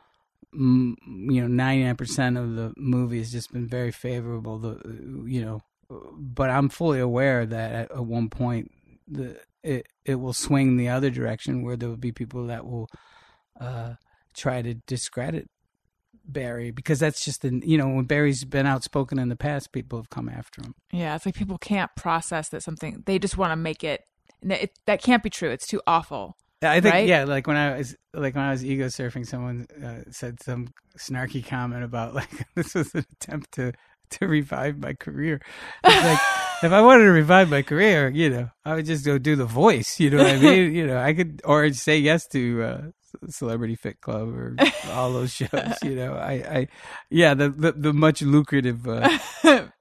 Speaker 2: you know, ninety nine percent of the movie has just been very favorable. The you know, but I'm fully aware that at, at one point the it it will swing the other direction where there will be people that will uh, try to discredit Barry because that's just the you know when Barry's been outspoken in the past, people have come after him.
Speaker 1: Yeah, it's like people can't process that something they just want to make it, it. That can't be true. It's too awful.
Speaker 2: I think
Speaker 1: Right?
Speaker 2: yeah, like when I was like when I was ego surfing, someone uh, said some snarky comment about [laughs] like this was an attempt to to revive my career. It's like if I wanted to revive my career, you know, I would just go do the voice. You know what I [laughs] mean? you know, I could or say yes to uh, Celebrity Fit Club or [laughs] all those shows. You know, I, I yeah, the the, the much lucrative uh,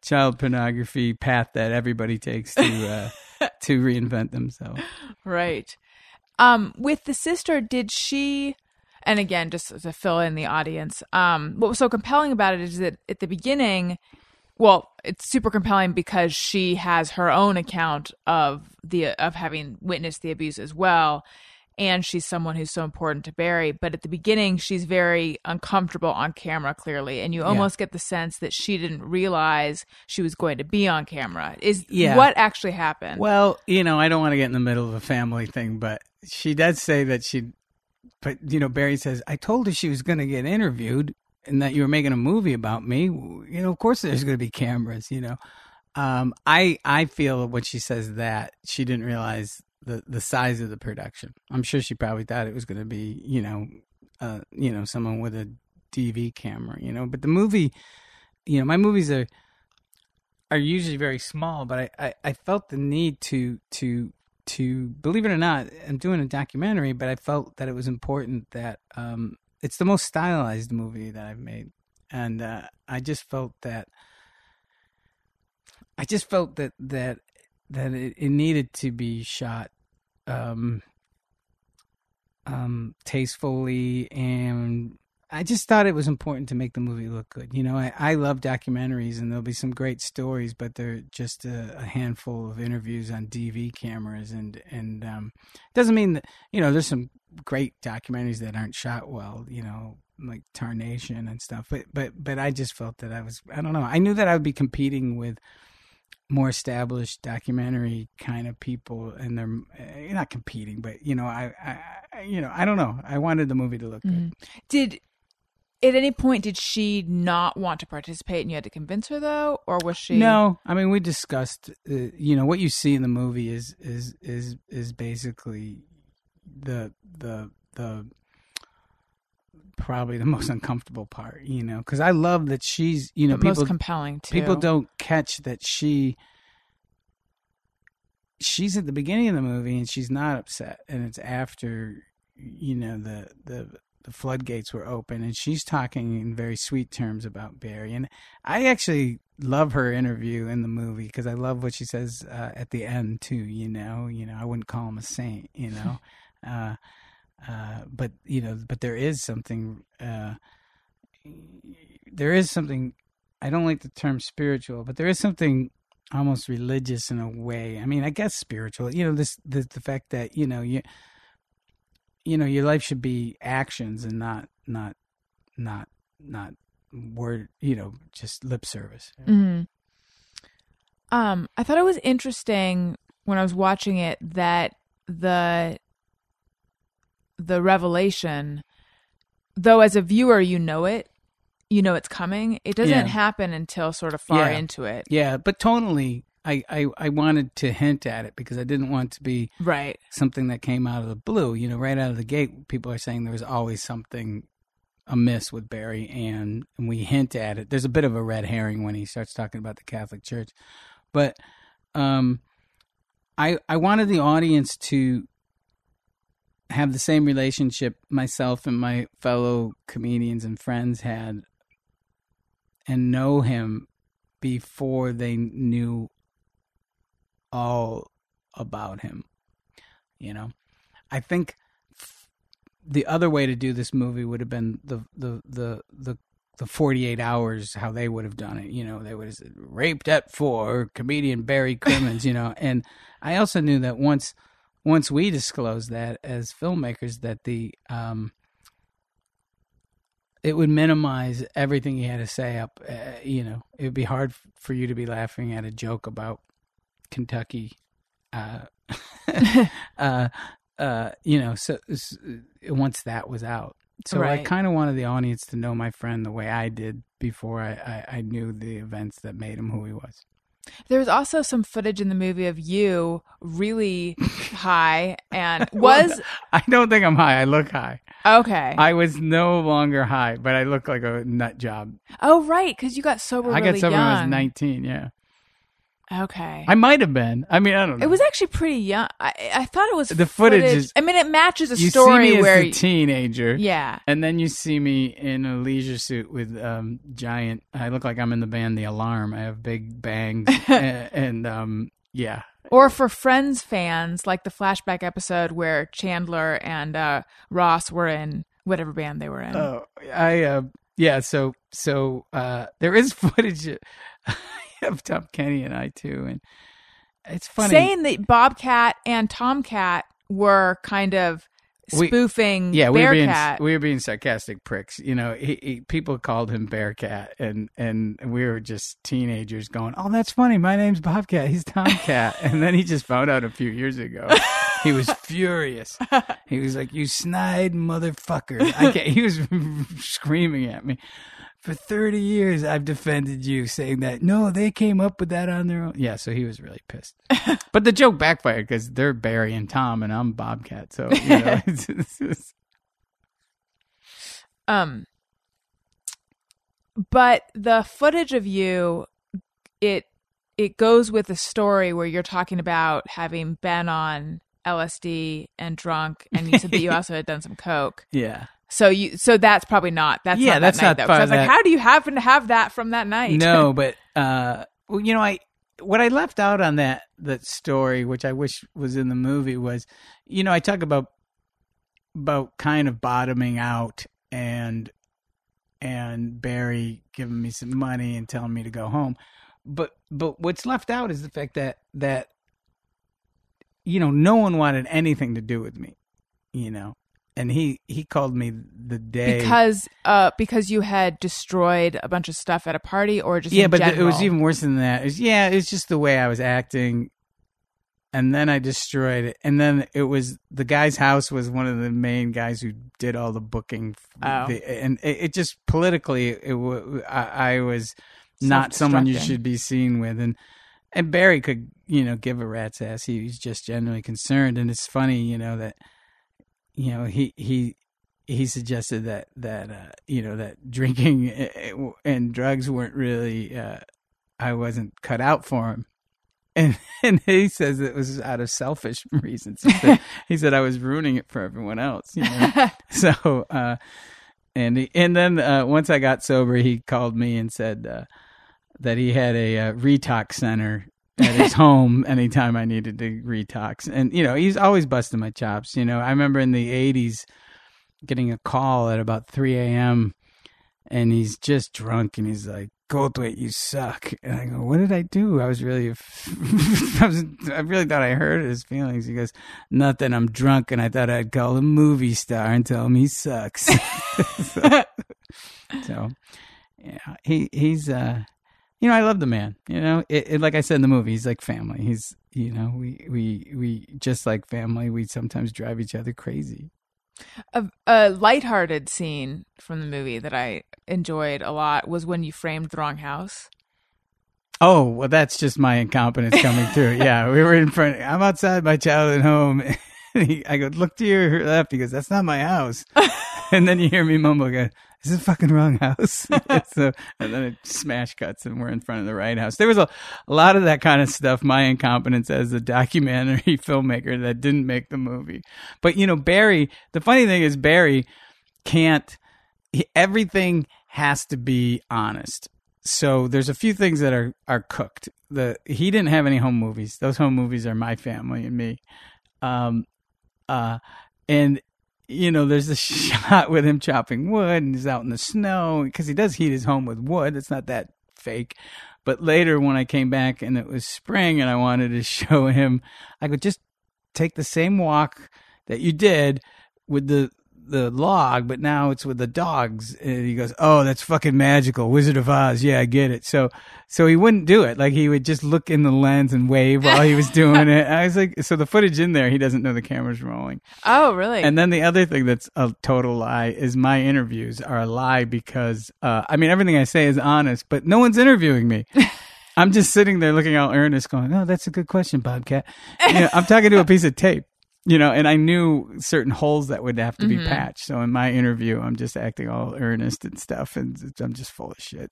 Speaker 2: child pornography path that everybody takes to uh, to reinvent themselves.
Speaker 1: Right. Um, with the sister, did she? And again, just to fill in the audience, um, what was so compelling about it is that at the beginning, well, it's super compelling because she has her own account of the of having witnessed the abuse as well, and she's someone who's so important to Barry. But at the beginning, she's very uncomfortable on camera, clearly, and you almost get the sense that she didn't realize she was going to be on camera. Is
Speaker 2: Yeah.
Speaker 1: what actually happened?
Speaker 2: Well, you know, I don't want to get in the middle of a family thing, but she does say that she, but you know, Barry says, I told her she was going to get interviewed and that you were making a movie about me. You know, of course there's going to be cameras, you know. Um, I, I feel when she says that she didn't realize the, the size of the production. I'm sure she probably thought it was going to be, you know, uh, you know, someone with a DV camera, you know, but the movie, you know, my movies are, are usually very small, but I, I, I felt the need to to to believe it or not, I'm doing a documentary, but I felt that it was important that um, it's the most stylized movie that I've made, and uh, I just felt that I just felt that that that it, it needed to be shot um, um, tastefully and I just thought it was important to make the movie look good. You know, I, I love documentaries and there'll be some great stories, but they're just a, a handful of interviews on DV cameras and and um doesn't mean that you know, there's some great documentaries that aren't shot well, you know, like Tarnation and stuff. But but but I just felt that I was I don't know. I knew that I would be competing with more established documentary kind of people and they're uh, not competing but you know I, I you know I don't know I wanted the movie to look good
Speaker 1: Mhm. Did at any point did she not want to participate and you had to convince her though, or was she?
Speaker 2: No, I mean we discussed. Uh, you know what you see in the movie is is is is basically the the the probably the [laughs] most uncomfortable part. You know, because I love that she's. You know,
Speaker 1: most
Speaker 2: people
Speaker 1: compelling too.
Speaker 2: people don't catch that she she's at the beginning of the movie and she's not upset, and it's after you know the the the floodgates were open and she's talking in very sweet terms about Barry and I actually love her interview in the movie because I love what she says uh, at the end too you know you know I wouldn't call him a saint you know [laughs] uh, uh, but you know but there is something uh, there is something I don't like the term spiritual but there is something almost religious in a way. I mean I guess spiritual you know this the, the fact that you know you you know your life should be actions and not not not not word you know just lip service.
Speaker 1: Hmm Um, I thought it was interesting when I was watching it that the the revelation, though as a viewer you know it, you know it's coming. It doesn't
Speaker 2: Yeah.
Speaker 1: happen until sort of far
Speaker 2: Yeah.
Speaker 1: into it,
Speaker 2: yeah but tonally I, I i wanted to hint at it because i didn't want to be
Speaker 1: right?
Speaker 2: something that came out of the blue you know right out of the gate people are saying there was always something amiss with barry and, and we hint at it there's a bit of a red herring when he starts talking about the catholic church but um i i wanted the audience to have the same relationship myself and my fellow comedians and friends had and know him before they knew all about him you know? I think the other way to do this movie would have been the the the the the 48 hours how they would have done it you know? They would have said raped at four comedian barry crimmins you know? And i also knew that once once we disclosed that as filmmakers that the um it would minimize everything he had to say up. Uh, you know, it would be hard for you to be laughing at a joke about Kentucky. Uh, [laughs] uh, uh, you know, so, so once that was out, so I kind of wanted the audience to know my friend the way I did before I, I, I knew the events that made him who he was.
Speaker 1: There's also some footage in the movie of you really [laughs] high and was
Speaker 2: I don't think I'm high. I look high.
Speaker 1: okay.
Speaker 2: I was no longer high, but I look like a nut job.
Speaker 1: oh right, because you got sober
Speaker 2: I
Speaker 1: really
Speaker 2: got sober when I was 19. Yeah,
Speaker 1: Okay.
Speaker 2: I might have been. I mean, I don't know.
Speaker 1: it was actually pretty young. I, I thought it was
Speaker 2: The footage is-
Speaker 1: I mean, it matches a
Speaker 2: you
Speaker 1: story
Speaker 2: see me
Speaker 1: where
Speaker 2: as a teenager.
Speaker 1: yeah.
Speaker 2: And then you see me in a leisure suit with um, giant. I look like I'm in the band The Alarm. I have big bangs [laughs] and, and um, yeah,
Speaker 1: Or for Friends fans, like the flashback episode where Chandler and uh, Ross were in whatever band they were in.
Speaker 2: Oh, I uh, yeah. So so uh, there is [laughs] footage [laughs] of Tom Kenny and I too, and it's funny.
Speaker 1: Saying that Bobcat and Tomcat were kind of
Speaker 2: We-
Speaker 1: spoofing
Speaker 2: yeah, we were being we were being sarcastic pricks. You know, he, he, people called him Bearcat, and and we were just teenagers going, "Oh, that's funny. My name's Bobcat. He's Tomcat." and then he just found out a few years ago. He was [laughs] furious. [laughs] He was like, "You snide motherfucker!" I can't, he was screaming at me. For thirty years, I've defended you, saying that no, they came up with that on their own. Yeah, so he was really pissed. [laughs] but the joke backfired because they're Barry and Tom, and I'm Bobcat. So you know, [laughs] it's, it's, it's,
Speaker 1: Um, but the footage of you, it it goes with the story where you're talking about having been on LSD and drunk, and you said that you [laughs] also had done some coke.
Speaker 2: yeah.
Speaker 1: So you, so that's probably not. That's
Speaker 2: Yeah,
Speaker 1: not
Speaker 2: that's
Speaker 1: that night,
Speaker 2: not
Speaker 1: though. I was
Speaker 2: of
Speaker 1: like, how do you happen to have that from that night?
Speaker 2: No, [laughs] but uh, well, you know, I what I left out on that that story, which I wish was in the movie, was you know I talk about about kind of bottoming out and and Barry giving me some money and telling me to go home, but but what's left out is the fact that that you know no one wanted anything to do with me, you know. And he, he called me the day
Speaker 1: because uh because you had destroyed a bunch of stuff at a party, or just
Speaker 2: yeah, but th- it was even worse than that. It was, yeah, it's just the way I was acting, and then I destroyed it. And then it was the guy's house was one of the main guys who did all the booking,
Speaker 1: Oh.
Speaker 2: the- and it, it just politically, it I, I was not someone you should be seen with, and and Barry could you know give a rat's ass. He was just genuinely concerned, and it's funny you know that you know he he he suggested that that uh, you know that drinking [laughs] and drugs weren't really uh, I wasn't cut out for him. And [laughs] and he says it was out of selfish [laughs] reasons. He said, he said I was ruining it for everyone else. You know? so uh, and he, and then uh, once I got sober, he called me and said uh, that he had a uh, retox center at his [laughs] home anytime I needed to retox. And you know, he's always busting my chops. You know, I remember in the '80s getting a call at about 3 a.m. and he's just drunk and he's like, Goldthwait, you suck. And I go, what did I do? I was really, [laughs] I, was, I really thought I hurt his feelings. He goes, nothing. I'm drunk and I thought I'd call a movie star and tell him he sucks. so, [laughs] so, yeah, he he's uh, you know, I love the man. You know, it, it, like I said in the movie, he's like family. He's you know, we we we just like family. We sometimes drive each other crazy.
Speaker 1: a, a lighthearted scene from the movie that I enjoyed a lot was when you framed the wrong house.
Speaker 2: Oh, well, that's just my incompetence coming through. [laughs] Yeah, we were in front. I'm outside my childhood home. [laughs] And he, I go, look to your left. He goes, that's not my house. [laughs] and then you hear me mumble, go, This is this fucking wrong house? [laughs] so, and then it smash cuts and we're in front of the right house. There was a, a lot of that kind of stuff, my incompetence as a documentary filmmaker that didn't make the movie. But, you know, Barry, the funny thing is Barry can't, he, everything has to be honest so there's a few things that are are cooked. The he didn't have any home movies. Those home movies are my family and me. Um, uh, and you know, there's a [laughs] shot with him chopping wood and he's out in the snow because he does heat his home with wood. It's not that fake. But later, when I came back and it was spring and I wanted to [laughs] show him, I could just take the same walk that you did with the the log, but now it's with the dogs. And he goes, "Oh, that's fucking magical, Wizard of Oz." Yeah, I get it. So, so he wouldn't do it. Like he would just look in the lens and wave while he was [laughs] doing it. I was like, so the footage in there, he doesn't know the camera's rolling.
Speaker 1: Oh, really?
Speaker 2: And then the other thing that's a total lie is my interviews are a lie because uh, I mean everything I say is honest, but no one's interviewing me. [laughs] I'm just sitting there looking all earnest, going, "Oh, that's a good question, Bobcat." You know, I'm talking to a piece of tape, you know, and I knew certain holes that would have to be patched. So in my interview, I'm just acting all earnest and stuff, and I'm just full of shit.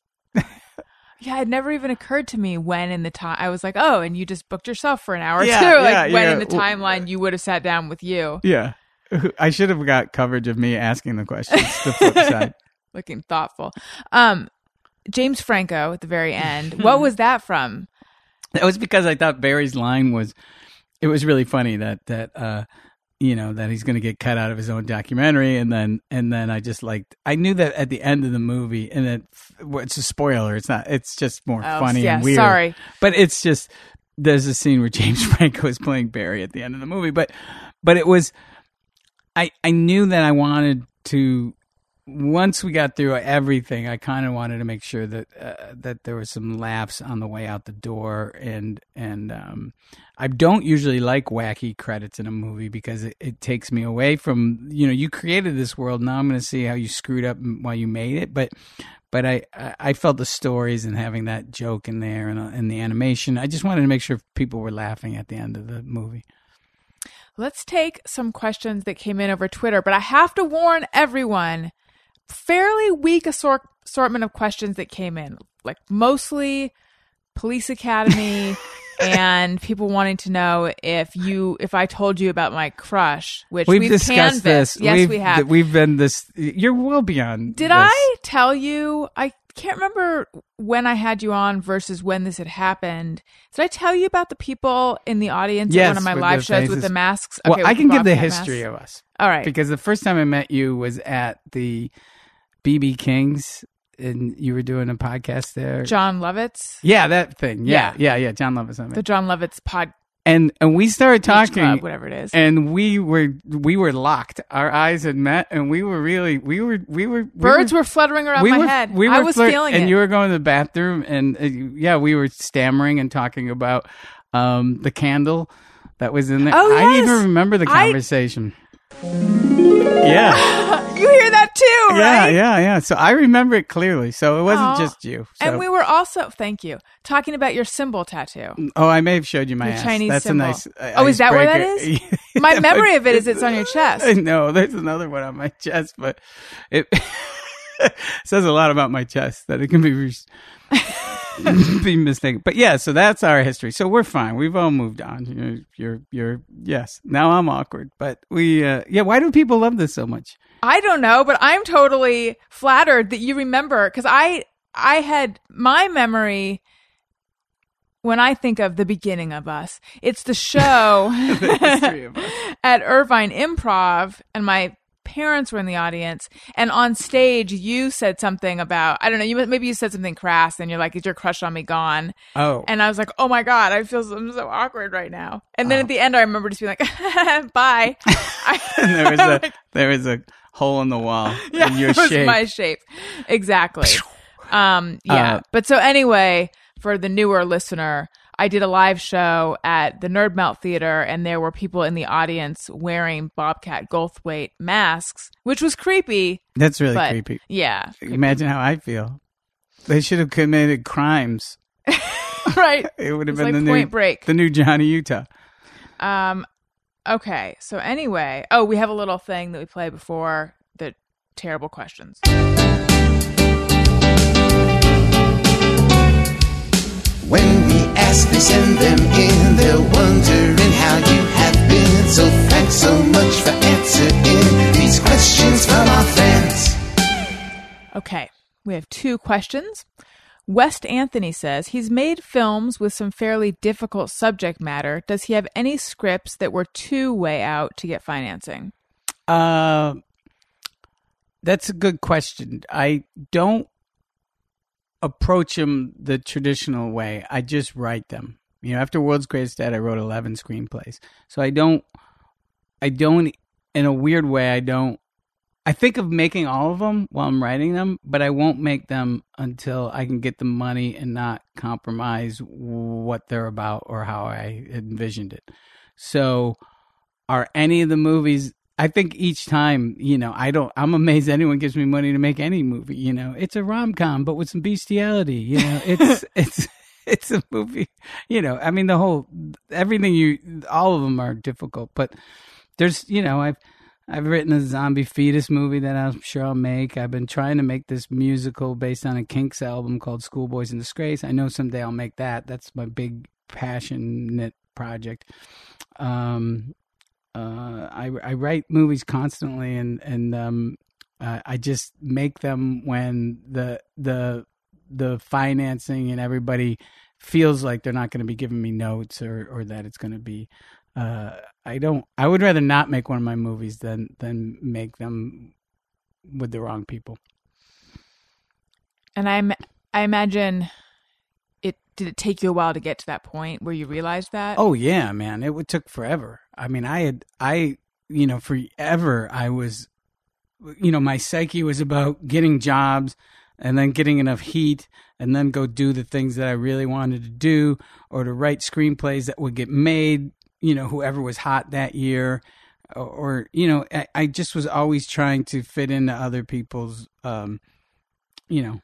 Speaker 1: yeah, it never even occurred to me when in the time I was like, oh, and you just booked yourself for an hour
Speaker 2: Yeah,
Speaker 1: too. [laughs] Like
Speaker 2: yeah,
Speaker 1: when
Speaker 2: yeah.
Speaker 1: in the timeline you would have sat down with you,
Speaker 2: Yeah, [laughs] I should have got coverage of me asking the questions. The flip [laughs] side.
Speaker 1: looking thoughtful. Um, James Franco at the very end. what was that from?
Speaker 2: That was because I thought Barry's line was it was really funny that that uh you know that he's going to get cut out of his own documentary and then and then I just like I knew that at the end of the movie and it well, it's a spoiler it's not it's just more
Speaker 1: Oh,
Speaker 2: funny
Speaker 1: yeah,
Speaker 2: and weird
Speaker 1: sorry.
Speaker 2: but it's just there's a scene where [laughs] James Franco is playing Barry at the end of the movie but but it was I I knew that I wanted to once we got through everything, I kind of wanted to make sure that uh, that there was some laughs on the way out the door, and and um, I don't usually like wacky credits in a movie because it, it takes me away from you know you created this world. Now I'm going to see how you screwed up while you made it, but but I I felt the stories and having that joke in there and uh, and the animation. I just wanted to make sure people were laughing at the end of the movie.
Speaker 1: Let's take some questions that came in over Twitter, but I have to warn everyone fairly weak assort- assortment of questions that came in, like mostly police academy [laughs] and people wanting to know if you if I told you about my crush, which
Speaker 2: We've,
Speaker 1: we've,
Speaker 2: discussed
Speaker 1: canvassed.
Speaker 2: this.
Speaker 1: Yes,
Speaker 2: we've,
Speaker 1: we have.
Speaker 2: We've been this. You're well beyond.
Speaker 1: Did
Speaker 2: this.
Speaker 1: I tell you? I can't remember when I had you on versus when this had happened. Did I tell you about the people in the audience
Speaker 2: Yes,
Speaker 1: at one of my live shows with the masks?
Speaker 2: Well, I can give the history
Speaker 1: masks.
Speaker 2: of us
Speaker 1: All right.
Speaker 2: because the first time I met you was at the BB Kings, and you were doing a podcast there.
Speaker 1: Jon Lovitz,
Speaker 2: yeah, that thing. Yeah,
Speaker 1: Yeah.
Speaker 2: yeah, yeah. Jon Lovitz. on
Speaker 1: the. Jon Lovitz pod
Speaker 2: And and we started talking,
Speaker 1: Club, whatever it is.
Speaker 2: and we were we were locked. Our eyes had met, and we were really we were we were we
Speaker 1: Birds were fluttering around
Speaker 2: we
Speaker 1: my
Speaker 2: were,
Speaker 1: head.
Speaker 2: We were
Speaker 1: I was
Speaker 2: flirt-
Speaker 1: feeling
Speaker 2: and
Speaker 1: it.
Speaker 2: you were going to the bathroom, and uh, yeah, we were stammering and talking about um, the candle that was in there.
Speaker 1: Oh,
Speaker 2: I
Speaker 1: yes.
Speaker 2: even remember the
Speaker 1: I-
Speaker 2: conversation. yeah, [laughs]
Speaker 1: you hear that too,
Speaker 2: yeah,
Speaker 1: right?
Speaker 2: yeah, yeah. So I remember it clearly. So it wasn't just you. So,
Speaker 1: And we were also, thank you, talking about your symbol tattoo.
Speaker 2: oh, I may have showed you my.
Speaker 1: Chinese
Speaker 2: That's
Speaker 1: symbol.
Speaker 2: a nice. uh,
Speaker 1: Oh, is that where that
Speaker 2: is? [laughs]
Speaker 1: My [laughs] memory of it is it's on your chest.
Speaker 2: I know there's another one on my chest, but it [laughs] says a lot about my chest that it can be re- be mistaken. But yeah, so that's our history. So we're fine. We've all moved on. You're, you're, you're yes. Now I'm awkward, but we, uh, yeah. Why do people love this so much?
Speaker 1: I don't know, but I'm totally flattered that you remember because I I had my memory when I think of the beginning of us. It's the show [laughs]
Speaker 2: The history of us. [laughs]
Speaker 1: at Irvine Improv, and my parents were in the audience. And on stage, you said something about I don't know. You maybe you said something crass, and you're like, "Is your crush on me gone?"
Speaker 2: Oh,
Speaker 1: And I was like, "Oh my god, I feel so, I'm so awkward right now." And then
Speaker 2: Oh.
Speaker 1: at the end, I remember just being like, [laughs] "Bye." I,
Speaker 2: and there was a
Speaker 1: like,
Speaker 2: there was a hole in the wall [laughs]
Speaker 1: yeah,
Speaker 2: in your shape.
Speaker 1: my shape. Exactly. um, yeah.
Speaker 2: Uh,
Speaker 1: but so anyway, for the newer listener, I did a live show at the Nerd Melt Theater, and there were people in the audience wearing Bobcat Goldthwait masks, which was creepy.
Speaker 2: That's really
Speaker 1: but
Speaker 2: creepy.
Speaker 1: yeah,
Speaker 2: Imagine how I feel. They should have committed crimes. [laughs]
Speaker 1: right. [laughs]
Speaker 2: It would have been
Speaker 1: like
Speaker 2: the
Speaker 1: Point
Speaker 2: new
Speaker 1: Break.
Speaker 2: the new Johnny Utah.
Speaker 1: Um, okay. So anyway, oh, we have a little thing that we play before the terrible questions.
Speaker 4: When we ask, they send them in. They're wondering how you have been. So thanks so much for answering these questions from our fans.
Speaker 1: Okay, we have two questions. West Anthony says he's made films with some fairly difficult subject matter. Does he have any scripts that were too way out to get financing?
Speaker 2: Uh, that's a good question. I don't approach them the traditional way. I just write them. You know, after World's Greatest Dad, I wrote eleven screenplays. So I don't, I don't, in a weird way, I don't I think of making all of them while I'm writing them, but I won't make them until I can get the money and not compromise what they're about or how I envisioned it. So, are any of the movies? I think each time, you know, I don't. I'm amazed anyone gives me money to make any movie. You know, it's a rom com, but with some bestiality. You know, [laughs] it's it's it's a movie. You know, I mean, the whole everything you, all of them are difficult, but there's, you know, I've I've written a zombie fetus movie that I'm sure I'll make. I've been trying to make this musical based on a Kinks album called Schoolboys in Disgrace. I know someday I'll make that. That's my big passionate project. Um, uh, I, I write movies constantly, and and um, uh, I just make them when the the the financing and everybody feels like they're not going to be giving me notes or or that it's going to be uh, I don't. I would rather not make one of my movies than than make them with the wrong people.
Speaker 1: And I'm. I imagine it did it take you a while to get to that point where you realized that?
Speaker 2: Oh yeah, man, it would took forever. I mean, I had I you know forever I was you know my psyche was about getting jobs and then getting enough heat and then go do the things that I really wanted to do or to write screenplays that would get made you know whoever was hot that year or, or you know I, I, just was always trying to fit into other people's um you know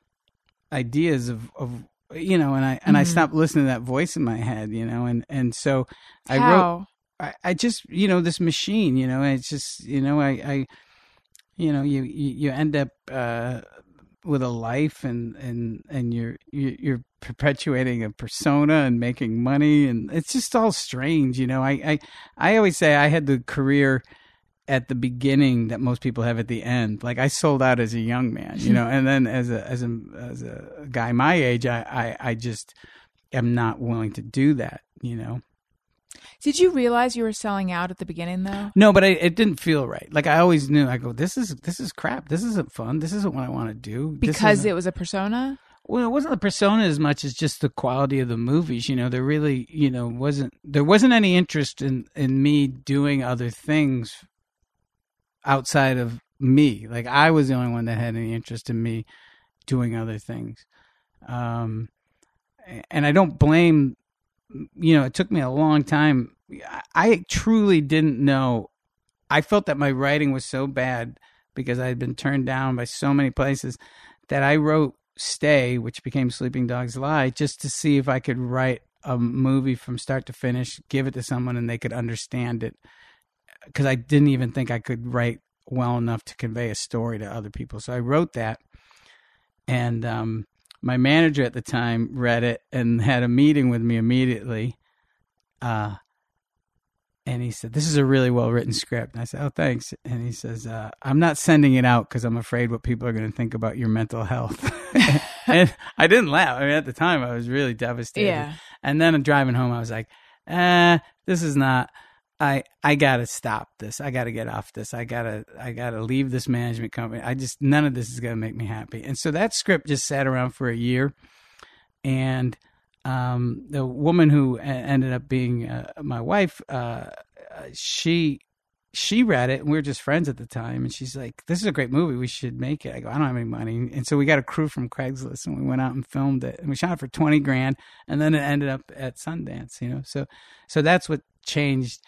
Speaker 2: ideas of of you know and i and mm-hmm. i stopped listening to that voice in my head you know and and so i
Speaker 1: How?
Speaker 2: wrote I, I just you know this machine you know it's just you know i i you know you you, you end up uh with a life and and and you're you're perpetuating a persona and making money and it's just all strange you know? I i, I always say i had the career at the beginning that most people have at the end. Like i sold out as a young man you [laughs] know? And then as a as a as a guy my age i i, I just am not willing to do that you know
Speaker 1: did you realize you were selling out at the beginning though?
Speaker 2: No, but I, it didn't feel right. Like I always knew. I go, this is this is crap. This isn't fun. This isn't what I want to do.
Speaker 1: Because it was a persona.
Speaker 2: Well, it wasn't the persona as much as just the quality of the movies. You know, there really, you know, wasn't there wasn't any interest in in me doing other things outside of me. Like I was the only one that had any interest in me doing other things. Um, and I don't blame you know, it took me a long time. I truly didn't know. I felt that my writing was so bad because I had been turned down by so many places that I wrote Stay, which became Sleeping Dogs Lie, just to see if I could write a movie from start to finish, give it to someone, and they could understand it. Because I didn't even think I could write well enough to convey a story to other people. So I wrote that, and um, my manager at the time read it and had a meeting with me immediately. Uh, and he said, "This is a really well written script." And I said, "Oh, thanks." And he says, uh, "I'm not sending it out because I'm afraid what people are going to think about your mental health." [laughs] and I didn't laugh. I mean, at the time, I was really devastated.
Speaker 1: Yeah.
Speaker 2: And then I'm driving home. I was like, "Eh, this is not." I I gotta stop this. I gotta get off this. I gotta I gotta leave this management company. I just none of this is gonna make me happy. And so that script just sat around for a year, and um, the woman who ended up being uh, my wife, uh, she she read it and we were just friends at the time and she's like this is a great movie we should make it i go i don't have any money and so we got a crew from craigslist and we went out and filmed it and we shot it for 20 grand and then it ended up at sundance you know so so that's what changed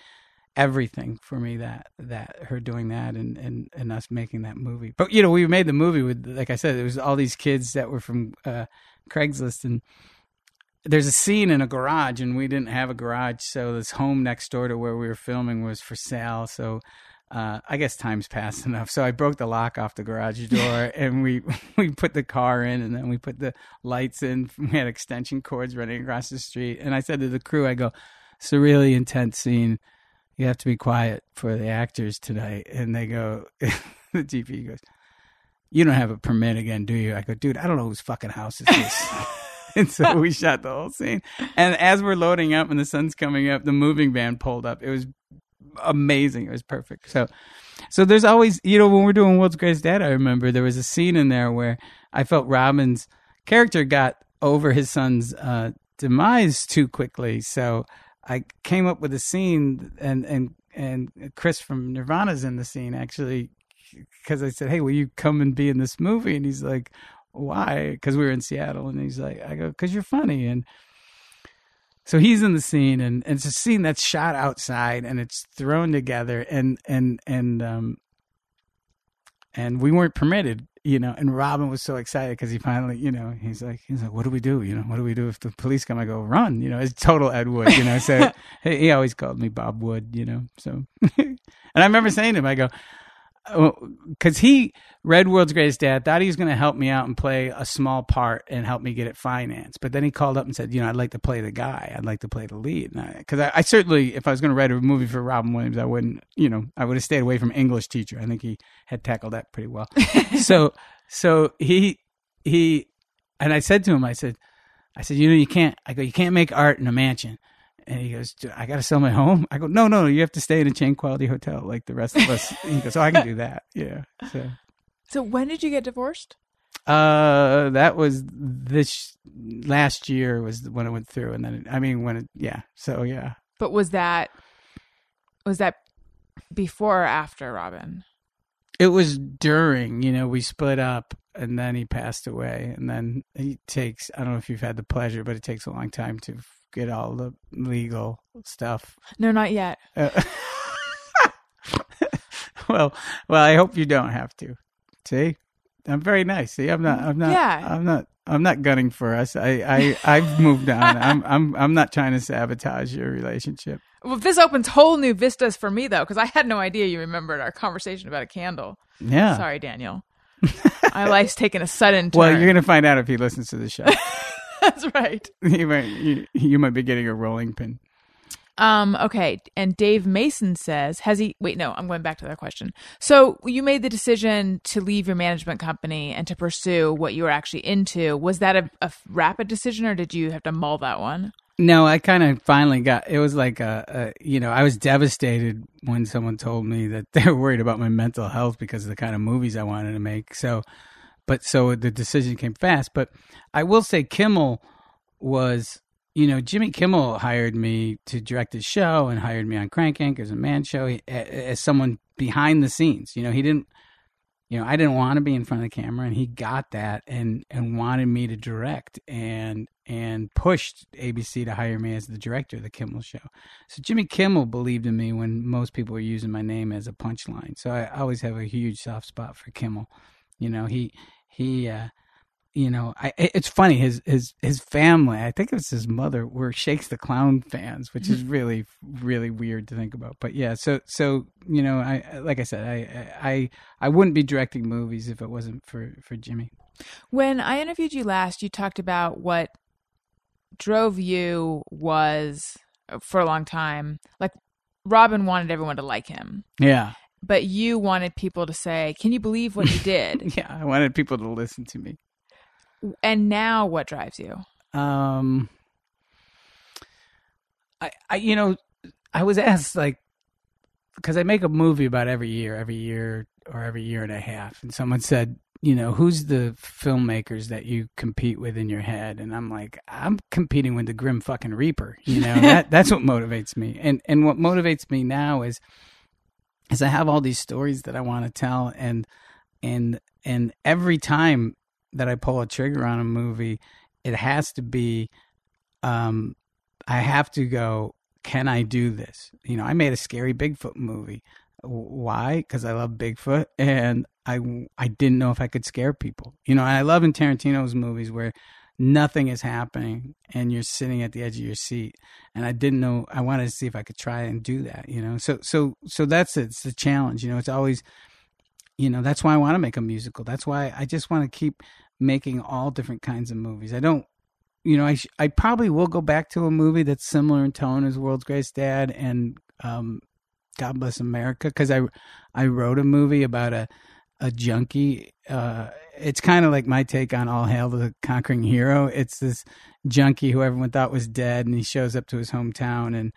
Speaker 2: everything for me that that her doing that and and and us making that movie. But you know, we made the movie with like I said, there was all these kids that were from uh, Craigslist and there's a scene in a garage and we didn't have a garage so this home next door to where we were filming was for sale so uh, I guess time's passed [laughs] enough. So I broke the lock off the garage [laughs] door, and we [laughs] we put the car in, and then we put the lights in. We had extension cords running across the street, and I said to the crew, "I go, it's a really intense scene you have to be quiet for the actors tonight. And they go, [laughs] the GP goes, you don't have a permit again, do you? I go, dude, I don't know whose fucking house is this. [laughs] and so we [laughs] shot the whole scene. And as we're loading up and the sun's coming up, the moving van pulled up. It was amazing. It was perfect. So, so there's always, you know, when we're doing World's Greatest Dad, I remember there was a scene in there where I felt Robin's character got over his son's uh, demise too quickly. So I came up with a scene, and and and Chris from Nirvana's in the scene. Actually, because I said, "Hey, will you come and be in this movie?" And he's like, "Why?" Because we were in Seattle, and he's like, "I go because you're funny." And so he's in the scene, and, and it's a scene that's shot outside, and it's thrown together, and and and um and we weren't permitted, you know. And Robin was so excited because he finally, you know, he's like, he's like, "What do we do? You know, what do we do if the police come?" I go, "Run!" You know, it's total Ed Wood, you know. So [laughs] he he always called me Bob Wood, you know. So, [laughs] and I remember saying to him, I go, Oh, because he read World's Greatest Dad, thought he was going to help me out and play a small part and help me get it financed. But then he called up and said, you know, I'd like to play the guy. I'd like to play the lead. Because I, I, I, certainly, if I was going to write a movie for Robin Williams, I wouldn't, you know, I would have stayed away from English teacher. I think he had tackled that pretty well. [laughs] so, so he, he, and I said to him, I said, I said, you know, you can't, I go, you can't make art in a mansion. And he goes, I got to sell my home. I go, no, no, you have to stay in a chain quality hotel like the rest of us. he goes, oh, I can do [laughs] that. Yeah. So,
Speaker 1: so when did you get divorced?
Speaker 2: Uh, that was this last year was when it went through, and then it, I mean when it, yeah. So yeah.
Speaker 1: But was that was that before or after Robin?
Speaker 2: It was during. You know, we split up, and then he passed away, and then he takes. I don't know if you've had the pleasure, but it takes a long time to get all the legal stuff.
Speaker 1: No, not yet. Uh, [laughs]
Speaker 2: well, well, I hope you don't have to. See, I'm very nice. See, I'm not. I'm not.
Speaker 1: Yeah.
Speaker 2: I'm not. I'm not gunning for us. I, I, I've moved on. [laughs] I'm, I'm, I'm not trying to sabotage your relationship.
Speaker 1: Well, this opens whole new vistas for me though, because I had no idea you remembered our conversation about a candle.
Speaker 2: Yeah.
Speaker 1: Sorry, Daniel. [laughs] My life's taken a sudden turn.
Speaker 2: Well, you're gonna find out if he listens to the show. [laughs]
Speaker 1: That's right.
Speaker 2: You might, you, you might be getting a rolling pin.
Speaker 1: Um, okay. And Dave Mason says, has he, wait, no, I'm going back to that question. So you made the decision to leave your management company and to pursue what you were actually into. Was that a, a rapid decision or did you have to mull that one?
Speaker 2: No, I kind of finally got, it was like a, a, you know, I was devastated when someone told me that [laughs] they were worried about my mental health because of the kind of movies I wanted to make. So, but so the decision came fast. But I will say Kimmel was you know, Jimmy Kimmel hired me to direct his show and hired me on Crank as a man show he, as someone behind the scenes. You know, he didn't, you know, I didn't want to be in front of the camera, and he got that and and wanted me to direct and and pushed ABC to hire me as the director of the Kimmel show. So Jimmy Kimmel believed in me when most people were using my name as a punchline. So I always have a huge soft spot for Kimmel. You know, he he. Uh, you know, I, it's funny. His his his family, I think it was his mother, were Shakes the Clown fans, which is really really weird to think about. But yeah, so so you know, I like I said, I I I wouldn't be directing movies if it wasn't for for Jimmy.
Speaker 1: When I interviewed you last, you talked about what drove you was for a long time like Robin wanted everyone to like him.
Speaker 2: Yeah.
Speaker 1: But you wanted people to say, "Can you believe what you [laughs] did?"
Speaker 2: yeah, I wanted people to listen to me.
Speaker 1: And now what drives you?
Speaker 2: Um I I you know, I was asked like because I make a movie about every year, every year or every year and a half, and someone said, you know, who's the filmmakers that you compete with in your head? And I'm like, I'm competing with the Grim fucking Reaper. You know, [laughs] that that's what motivates me. And and what motivates me now is is I have all these stories that I want to tell, and and and every time that I pull a trigger on a movie, it has to be, um, I have to go, can I do this? You know, I made a scary Bigfoot movie. Why? Because I love Bigfoot and I, I didn't know if I could scare people. You know, I love in Tarantino's movies where nothing is happening and you're sitting at the edge of your seat. And i didn't know i wanted to see if i could try and do that you know? So so so that's it. it's the challenge you know? It's always you know that's why i want to make a musical. That's why i just want to keep making all different kinds of movies. I don't you know i sh- i probably will go back to a movie that's similar in tone as world's greatest dad and um god bless america because i i wrote a movie about a a junkie uh it's kind of like my take on all hail the conquering hero. It's this junkie who everyone thought was dead and he shows up to his hometown and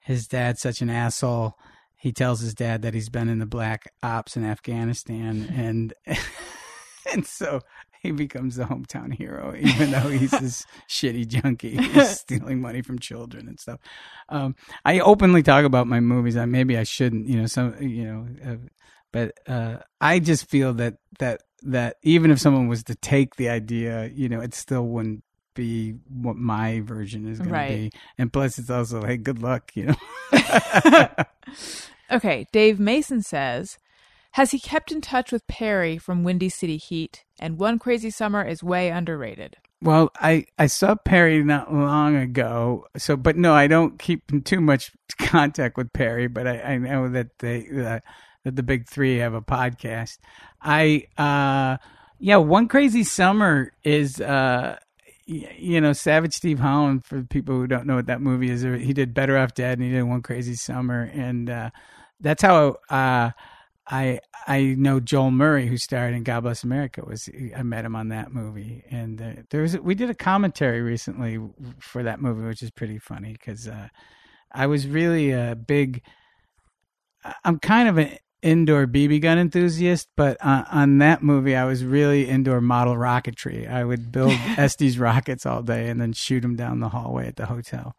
Speaker 2: his dad's such an asshole. He tells his dad that he's been in the black ops in Afghanistan [laughs] and [laughs] and so he becomes the hometown hero even though he's this [laughs] shitty junkie he's stealing money from children and stuff. Um, I openly talk about my movies. I maybe I shouldn't you know some you know uh, but uh, I just feel that that that even if someone was to take the idea, you know, it still wouldn't be what my version is going
Speaker 1: Right.
Speaker 2: to be. And plus, it's also hey, good luck, you know. [laughs] [laughs]
Speaker 1: Okay, Dave Mason says, has he kept in touch with Perry from Windy City Heat? And One Crazy Summer is way underrated.
Speaker 2: Well, I, I saw Perry not long ago. So, but no, I don't keep in too much contact with Perry. But I, I know that they uh, that the big three have a podcast. I uh, yeah, one crazy summer is uh, you know Savage Steve Holland. For people who don't know what that movie is, he did Better Off Dead and he did One Crazy Summer, and uh, that's how uh, I I know Joel Murray, who starred in God Bless America. Was I met him on that movie, and uh, there was we did a commentary recently for that movie, which is pretty funny because uh, I was really a big. I'm kind of an indoor BB gun enthusiast, but on, on that movie, I was really indoor model rocketry. I would build [laughs] Estes rockets all day and then shoot them down the hallway at the hotel.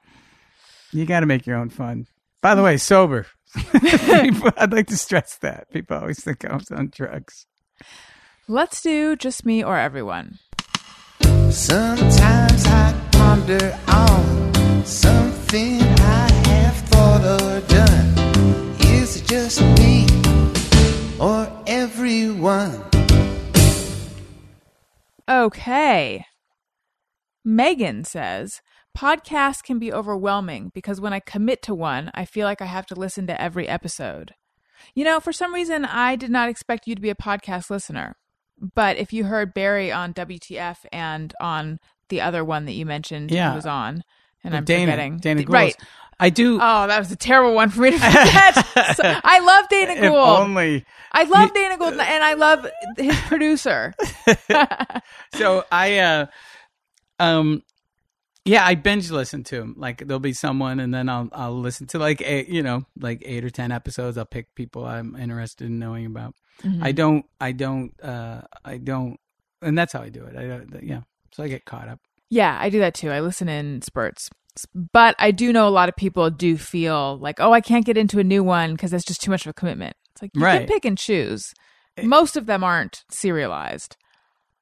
Speaker 2: You got to make your own fun. By the way, sober. People- [laughs] I'd like to stress that. People always think I was on drugs.
Speaker 1: Let's do just me or everyone.
Speaker 4: Sometimes I ponder on something I have thought or done. Is it just me or everyone?
Speaker 1: Okay. Megan says, podcasts can be overwhelming because when I commit to one, I feel like I have to listen to every episode. You know, for some reason, I did not expect you to be a podcast listener. But if you heard Barry on WTF and on the other one that you mentioned
Speaker 2: Yeah.
Speaker 1: he was on, and I'm
Speaker 2: Dana,
Speaker 1: forgetting.
Speaker 2: Dana
Speaker 1: D-
Speaker 2: Gould.
Speaker 1: Right.
Speaker 2: I do.
Speaker 1: Oh, that was a terrible one for me to forget. [laughs] So- I love Dana
Speaker 2: if
Speaker 1: Gould.
Speaker 2: only.
Speaker 1: I love Dana Gould, and I love his producer. [laughs]
Speaker 2: so I uh um yeah, I binge listen to them. Like there'll be someone, and then I'll I'll listen to like eight, you know, like eight or ten episodes. I'll pick people I'm interested in knowing about.
Speaker 1: Mm-hmm.
Speaker 2: I don't, I don't, uh I don't, and that's how I do it. I don't, yeah. So I get caught up.
Speaker 1: Yeah, I do that too. I listen in spurts. But I do know a lot of people do feel like, oh, I can't get into a new one because that's just too much of a commitment. It's like you
Speaker 2: Right.
Speaker 1: can pick and choose. Eh. Most of them aren't serialized.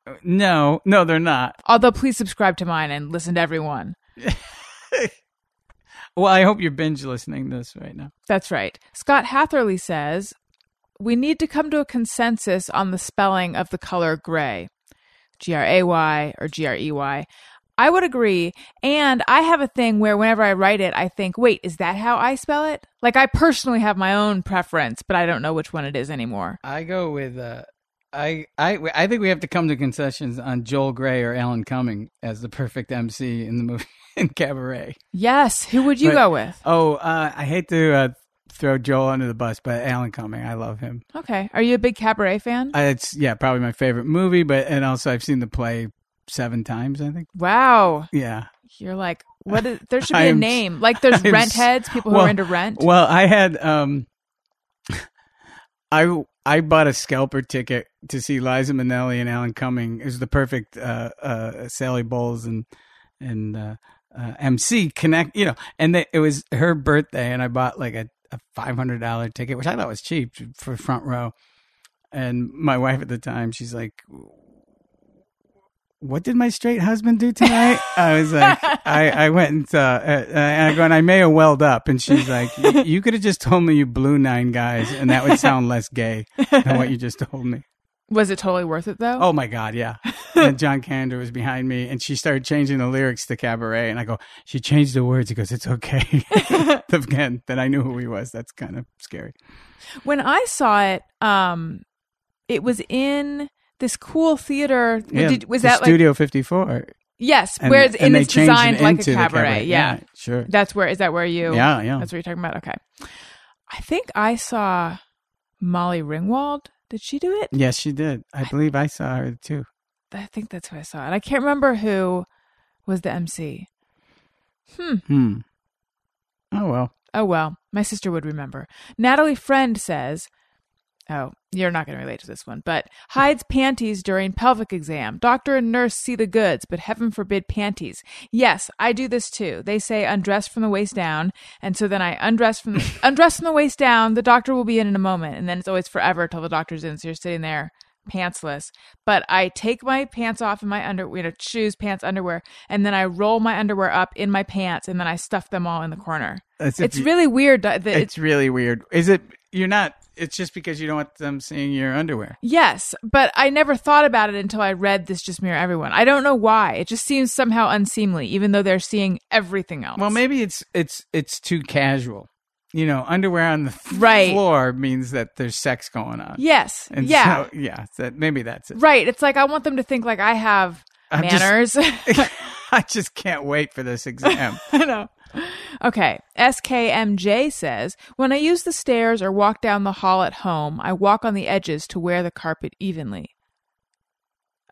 Speaker 2: Uh, no, no, they're not.
Speaker 1: Although, please subscribe to mine and listen to everyone. [laughs]
Speaker 2: Well, I hope you're binge listening this right now.
Speaker 1: That's right. Scott Hatherley says we need to come to a consensus on the spelling of the color gray, G R A Y or G R E Y. I would agree. And I have a thing where whenever I write it, I think, wait, is that how I spell it? Like, I personally have my own preference, but I don't know which one it is anymore.
Speaker 2: I go with uh I, I I think we have to come to concessions on Joel Grey or Alan Cumming as the perfect MC in the movie [laughs] in Cabaret.
Speaker 1: Yes. Who would you
Speaker 2: But-
Speaker 1: go with?
Speaker 2: Oh, uh, I hate to uh, throw Joel under the bus, but Alan Cumming, I love him.
Speaker 1: Okay. Are you a big cabaret fan?
Speaker 2: Uh, it's yeah, probably my favorite movie, but and also I've seen the play seven times. I think.
Speaker 1: wow.
Speaker 2: Yeah.
Speaker 1: You're like, what is, there should [laughs] be a name. Like, there's [laughs]
Speaker 2: I am
Speaker 1: rent heads, people who
Speaker 2: well-
Speaker 1: are into rent.
Speaker 2: Well, I had um, [laughs] I I bought a scalper ticket to see Liza Minnelli and Alan Cumming. It was the perfect uh, uh, Sally Bowles and and uh, uh, MC connect. You know, and they, it was her birthday, and I bought like a, a five hundred dollar ticket, which I thought was cheap for front row. And my wife at the time, she's like. What did my straight husband do tonight? I was like, [laughs] I, I went and, uh, uh, and I go, and I may have welled up. And she's like, "You- you could have just told me you blew nine guys, and that would sound less gay than what you just told me.
Speaker 1: Was it totally worth it, though?
Speaker 2: Oh my God, yeah. And John Kander was behind me, and she started changing the lyrics to Cabaret. And I go, she changed the words. He goes, it's okay. [laughs] [laughs] Again, then I knew who he was. That's kind of scary.
Speaker 1: When I saw it, um, it was in this cool theater.
Speaker 2: Yeah,
Speaker 1: Did, was that like
Speaker 2: Studio 54?
Speaker 1: yes?
Speaker 2: And,
Speaker 1: where it's,
Speaker 2: and
Speaker 1: and it's
Speaker 2: it
Speaker 1: designed like a
Speaker 2: the
Speaker 1: cabaret. Yeah.
Speaker 2: sure.
Speaker 1: that's where is that where you?
Speaker 2: Yeah, yeah.
Speaker 1: That's what you're talking about. Okay, I think I saw Molly Ringwald. Did she do it?
Speaker 2: Yes, she did. I believe I saw her too.
Speaker 1: I think that's who I saw and I can't remember who was the MC.
Speaker 2: Hmm. Hmm. Oh well.
Speaker 1: Oh well, my sister would remember. Natalie Friend says, Oh, you're not going to relate to this one, but hides panties during pelvic exam. Doctor and nurse see the goods, but heaven forbid panties. Yes, I do this too. They say undress from the waist down, and so then I undress from the, [laughs] undress from the waist down. The doctor will be in in a moment, and then it's always forever till the doctor's in. So you're sitting there pantsless. But I take my pants off in my under, you know, shoes, pants, underwear, and then I roll my underwear up in my pants, and then I stuff them all in the corner. It's
Speaker 2: you-
Speaker 1: really weird. That that
Speaker 2: It's really weird. Is it? You're not. It's just because you don't want them seeing your underwear.
Speaker 1: Yes, but I never thought about it until I read this just mirror everyone. I don't know why. It just seems somehow unseemly, even though they're seeing everything else.
Speaker 2: Well, maybe it's it's it's too casual. You know, underwear on the [laughs]
Speaker 1: Right.
Speaker 2: floor means that there's sex going on.
Speaker 1: Yes.
Speaker 2: And
Speaker 1: yeah.
Speaker 2: so- yeah. That maybe that's it.
Speaker 1: right. It's like I want them to think like I have
Speaker 2: I'm just-
Speaker 1: manners. [laughs] [laughs] [laughs]
Speaker 2: I just can't wait for this exam. [laughs]
Speaker 1: I know. Okay. SKMJ says When I use the stairs or walk down the hall at home, I walk on the edges to wear the carpet evenly.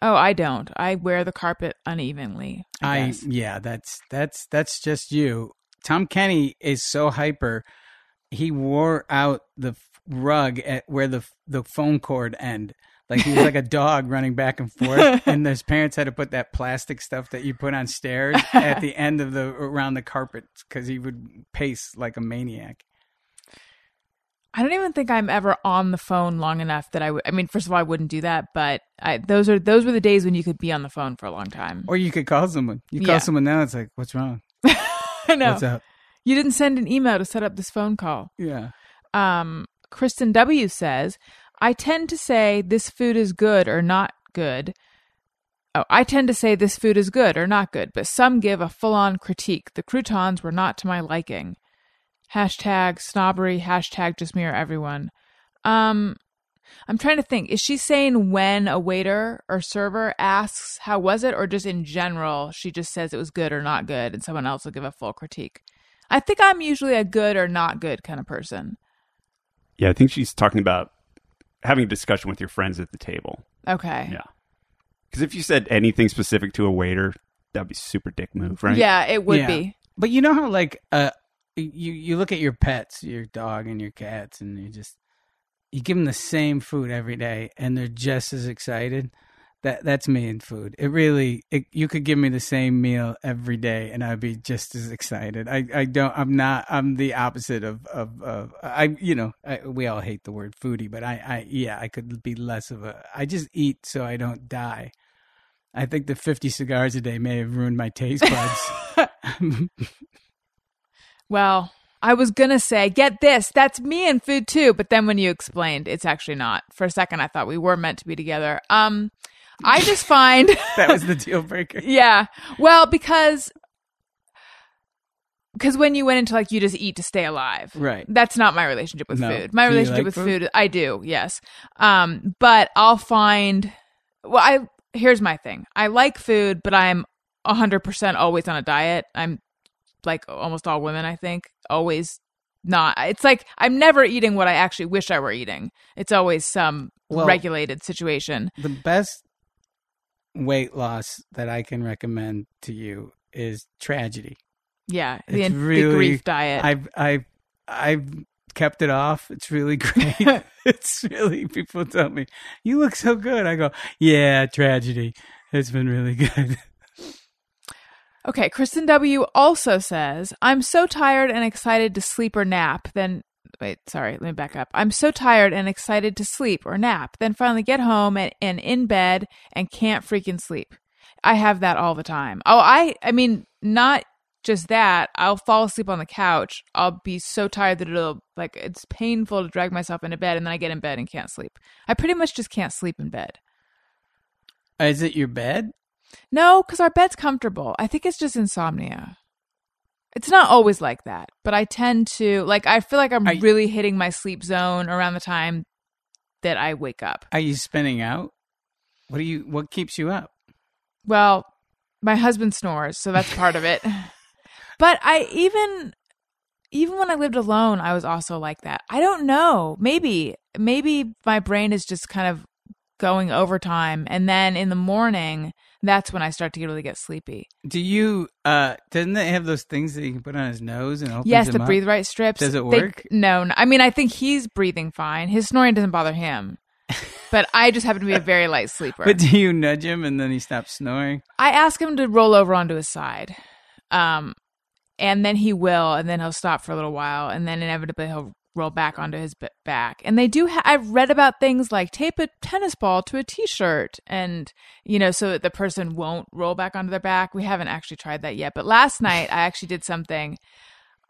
Speaker 1: Oh, I don't. I wear the carpet unevenly. I,
Speaker 2: I yeah, that's that's that's just you. Tom Kenny is so hyper. He wore out the rug at where the the phone cord end. Like he was like a dog running back and forth, and his parents had to put that plastic stuff that you put on stairs at the end of the around the carpet because he would pace like a maniac.
Speaker 1: I don't even think I'm ever on the phone long enough that I would. I mean, first of all, I wouldn't do that, but I, those are those were the days when you could be on the phone for a long time.
Speaker 2: Or you could call someone. You call
Speaker 1: Yeah.
Speaker 2: someone now, it's like, what's wrong? [laughs]
Speaker 1: I know
Speaker 2: What's up?
Speaker 1: you didn't send an email to set up this phone call.
Speaker 2: Yeah.
Speaker 1: Um, Kristen W says, "I tend to say this food is good or not good." Oh, I tend to say this food is good or not good, but some give a full-on critique. The croutons were not to my liking. Hashtag snobbery. Hashtag just mirror everyone. Um, I'm trying to think. Is she saying when a waiter or server asks how was it, or just in general, she just says it was good or not good, and someone else will give a full critique? I think I'm usually a good or not good kind of person.
Speaker 3: Yeah, I think she's talking about having a discussion with your friends at the table.
Speaker 1: Okay.
Speaker 3: Yeah. Because if you said anything specific to a waiter, that'd be super dick move, right?
Speaker 1: Yeah, it would
Speaker 2: Yeah.
Speaker 1: be.
Speaker 2: But you know how like uh you you look at your pets, your dog and your cats, and you just you give them the same food every day, and they're just as excited. That that's me in food. It really it, you could give me the same meal every day, and I'd be just as excited. I, I don't. I'm not. I'm the opposite of of, of I. You know, I, we all hate the word foodie, but I I yeah I could be less of a. I just eat so I don't die. I think the 50 cigars a day may have ruined my taste buds. [laughs]
Speaker 1: Well, I was going to say, get this, that's me and food too, but then when you explained, it's actually not. For a second I thought we were meant to be together. Um I just find [laughs]
Speaker 2: that was the deal breaker. [laughs]
Speaker 1: Yeah. Well, because because when you went into like you just eat to stay alive.
Speaker 2: Right.
Speaker 1: That's not my relationship with
Speaker 2: No.
Speaker 1: food. My
Speaker 2: Do
Speaker 1: relationship
Speaker 2: like
Speaker 1: with
Speaker 2: food?
Speaker 1: food? I do, yes. Um, but I'll find well, I here's my thing. I like food, but I'm hundred percent always on a diet. I'm like almost all women, I think. Always not it's like I'm never eating what I actually wish I were eating. It's always some
Speaker 2: Well-
Speaker 1: regulated situation.
Speaker 2: The best weight loss that I can recommend to you is tragedy.
Speaker 1: Yeah. The,
Speaker 2: It's
Speaker 1: the
Speaker 2: really-
Speaker 1: grief diet.
Speaker 2: I've I've I've kept it off. It's really [laughs] great. [laughs] it's really people tell me you look so good. I go, yeah, tragedy. It's been really [laughs] good.
Speaker 1: Okay, Kristen W also says, I'm so tired and excited to sleep or nap. Then, wait, sorry, let me back up. I'm so tired and excited to sleep or nap. Then finally get home and, and in bed and can't freaking sleep. I have that all the time. Oh, I, I mean, not just that. I'll fall asleep on the couch. I'll be so tired that it'll, like, it's painful to drag myself into bed and then I get in bed and can't sleep. I pretty much just can't sleep in bed.
Speaker 2: Is it your bed?
Speaker 1: No, because our bed's comfortable. I think it's just insomnia. It's not always like that, but I tend to like. I feel like I'm really hitting my sleep zone around the time that I wake up.
Speaker 2: Are you spinning out? What do you what keeps you up?
Speaker 1: Well, my husband snores, so that's part of it. But I even even when I lived alone, I was also like that. I don't know. Maybe maybe my brain is just kind of going overtime, and then in the morning, that's when I start to really get sleepy.
Speaker 2: Do you? uh Doesn't it have those things that you can put on his nose and opens
Speaker 1: yes, the
Speaker 2: up?
Speaker 1: breathe right strips.
Speaker 2: Does it
Speaker 1: they-
Speaker 2: work?
Speaker 1: no, no, I mean, I think he's breathing fine. His snoring doesn't bother him, [laughs] but I just happen to be a very light sleeper.
Speaker 2: But do you nudge him and then he stops snoring?
Speaker 1: I ask him to roll over onto his side. Um, and then he will, and then he'll stop for a little while, and then inevitably he'll roll back onto his b- back. And they do. Ha- I've read about things like tape a tennis ball to a t-shirt, and you know, so that the person won't roll back onto their back. We haven't actually tried that yet, but last [laughs] night I actually did something.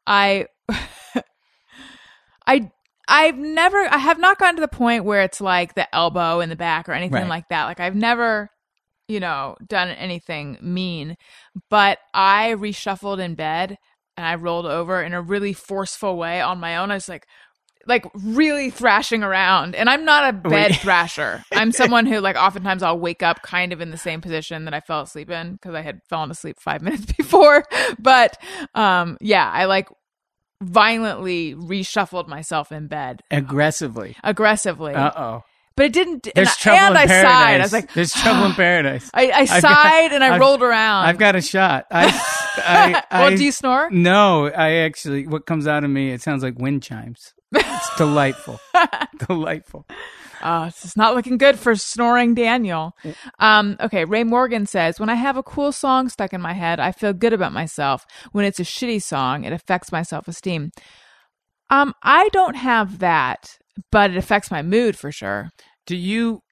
Speaker 1: I, [laughs] I. I've never, I have not gotten to the point where it's like the elbow in the back or anything
Speaker 2: Right.
Speaker 1: like that. Like I've never, you know, done anything mean, but I reshuffled in bed and I rolled over in a really forceful way on my own. I was like, like really thrashing around. And I'm not a [laughs] bed thrasher. I'm someone who like [laughs] oftentimes I'll wake up kind of in the same position that I fell asleep in because I had fallen asleep five [laughs] minutes before. But um yeah, I like violently reshuffled myself in bed
Speaker 2: Aggressively.
Speaker 1: aggressively.
Speaker 2: Uh oh.
Speaker 1: But it didn't and,
Speaker 2: There's
Speaker 1: I-
Speaker 2: trouble
Speaker 1: and
Speaker 2: in
Speaker 1: I
Speaker 2: paradise.
Speaker 1: sighed. I was like
Speaker 2: There's trouble in [gasps] paradise.
Speaker 1: I, I
Speaker 2: I've got-
Speaker 1: sighed and I
Speaker 2: I've-
Speaker 1: rolled around.
Speaker 2: I've got a shot. I, [laughs] I, I,
Speaker 1: well, do you snore?
Speaker 2: No, I actually. What comes out of me? It sounds like wind chimes. It's [laughs] delightful. delightful.
Speaker 1: Oh, this is not looking good for snoring Daniel. Um, okay, Ray Morgan says, When I have a cool song stuck in my head, I feel good about myself. When it's a shitty song, it affects my self esteem. Um, I don't have that, but it affects my mood for sure.
Speaker 2: Do you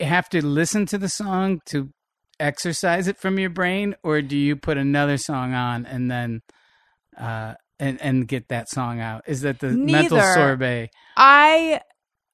Speaker 2: have to listen to the song to exercise it from your brain, or do you put another song on and then uh, and and get that song out? Is that the mental sorbet?
Speaker 1: I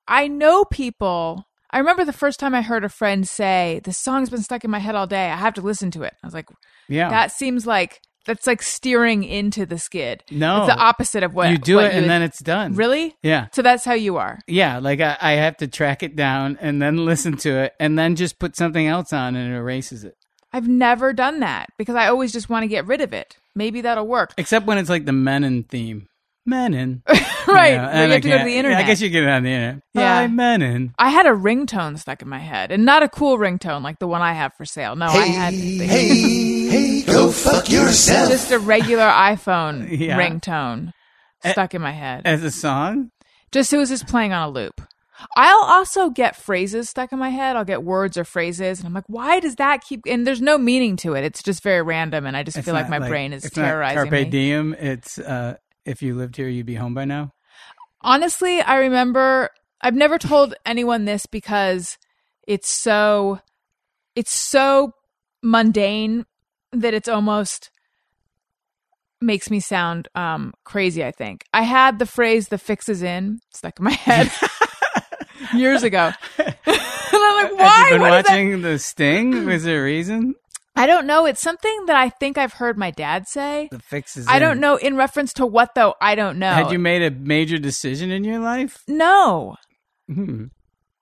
Speaker 1: I know people. I remember the first time I heard a friend say, "The song's been stuck in my head all day. I have to listen to it." I was like,
Speaker 2: Yeah.
Speaker 1: "That seems like that's like steering into the skid.
Speaker 2: no,
Speaker 1: It's the opposite of what
Speaker 2: you do
Speaker 1: what
Speaker 2: it and
Speaker 1: would-
Speaker 2: then it's done.
Speaker 1: really.
Speaker 2: Yeah.
Speaker 1: So that's how you are.
Speaker 2: Yeah, like I, I have to track it down and then listen to it and then just put something else on and it erases it.
Speaker 1: I've never done that because I always just want to get rid of it. Maybe that'll work.
Speaker 2: Except when it's like the Menon theme. Menon. [laughs]
Speaker 1: right.
Speaker 2: You know, and
Speaker 1: you
Speaker 2: I
Speaker 1: have to go to the internet.
Speaker 2: I guess you get it on the internet.
Speaker 1: Yeah.
Speaker 2: Bye, Menon.
Speaker 1: I had a ringtone stuck in my head, and not a cool ringtone like the one I have for sale. No, I had
Speaker 4: Hey, [laughs] hey, go fuck yourself.
Speaker 1: just a regular [laughs] iPhone
Speaker 2: Yeah.
Speaker 1: ringtone stuck in my head.
Speaker 2: As a song?
Speaker 1: Just it was just playing on a loop. I'll also get phrases stuck in my head. I'll get words or phrases, and I'm like, why does that keep? And there's no meaning to it. It's just very random, and I just
Speaker 2: It's
Speaker 1: feel like
Speaker 2: not
Speaker 1: my brain is
Speaker 2: it's not
Speaker 1: terrorizing
Speaker 2: Carpe
Speaker 1: me.
Speaker 2: diem. It's uh, if you lived here, you'd be home by now.
Speaker 1: Honestly, I remember I've never told anyone this because it's so it's so mundane that it's almost makes me sound um crazy, I think. I had the phrase the fix is in stuck in my head [laughs] years ago. [laughs] and I'm like, why?
Speaker 2: Have you been
Speaker 1: What
Speaker 2: watching The Sting? Was there a reason?
Speaker 1: I don't know. It's something that I think I've heard my dad say.
Speaker 2: The fix is
Speaker 1: I
Speaker 2: in.
Speaker 1: don't know in reference to what though. I don't know.
Speaker 2: Had you made a major decision in your life?
Speaker 1: No.
Speaker 2: Hmm.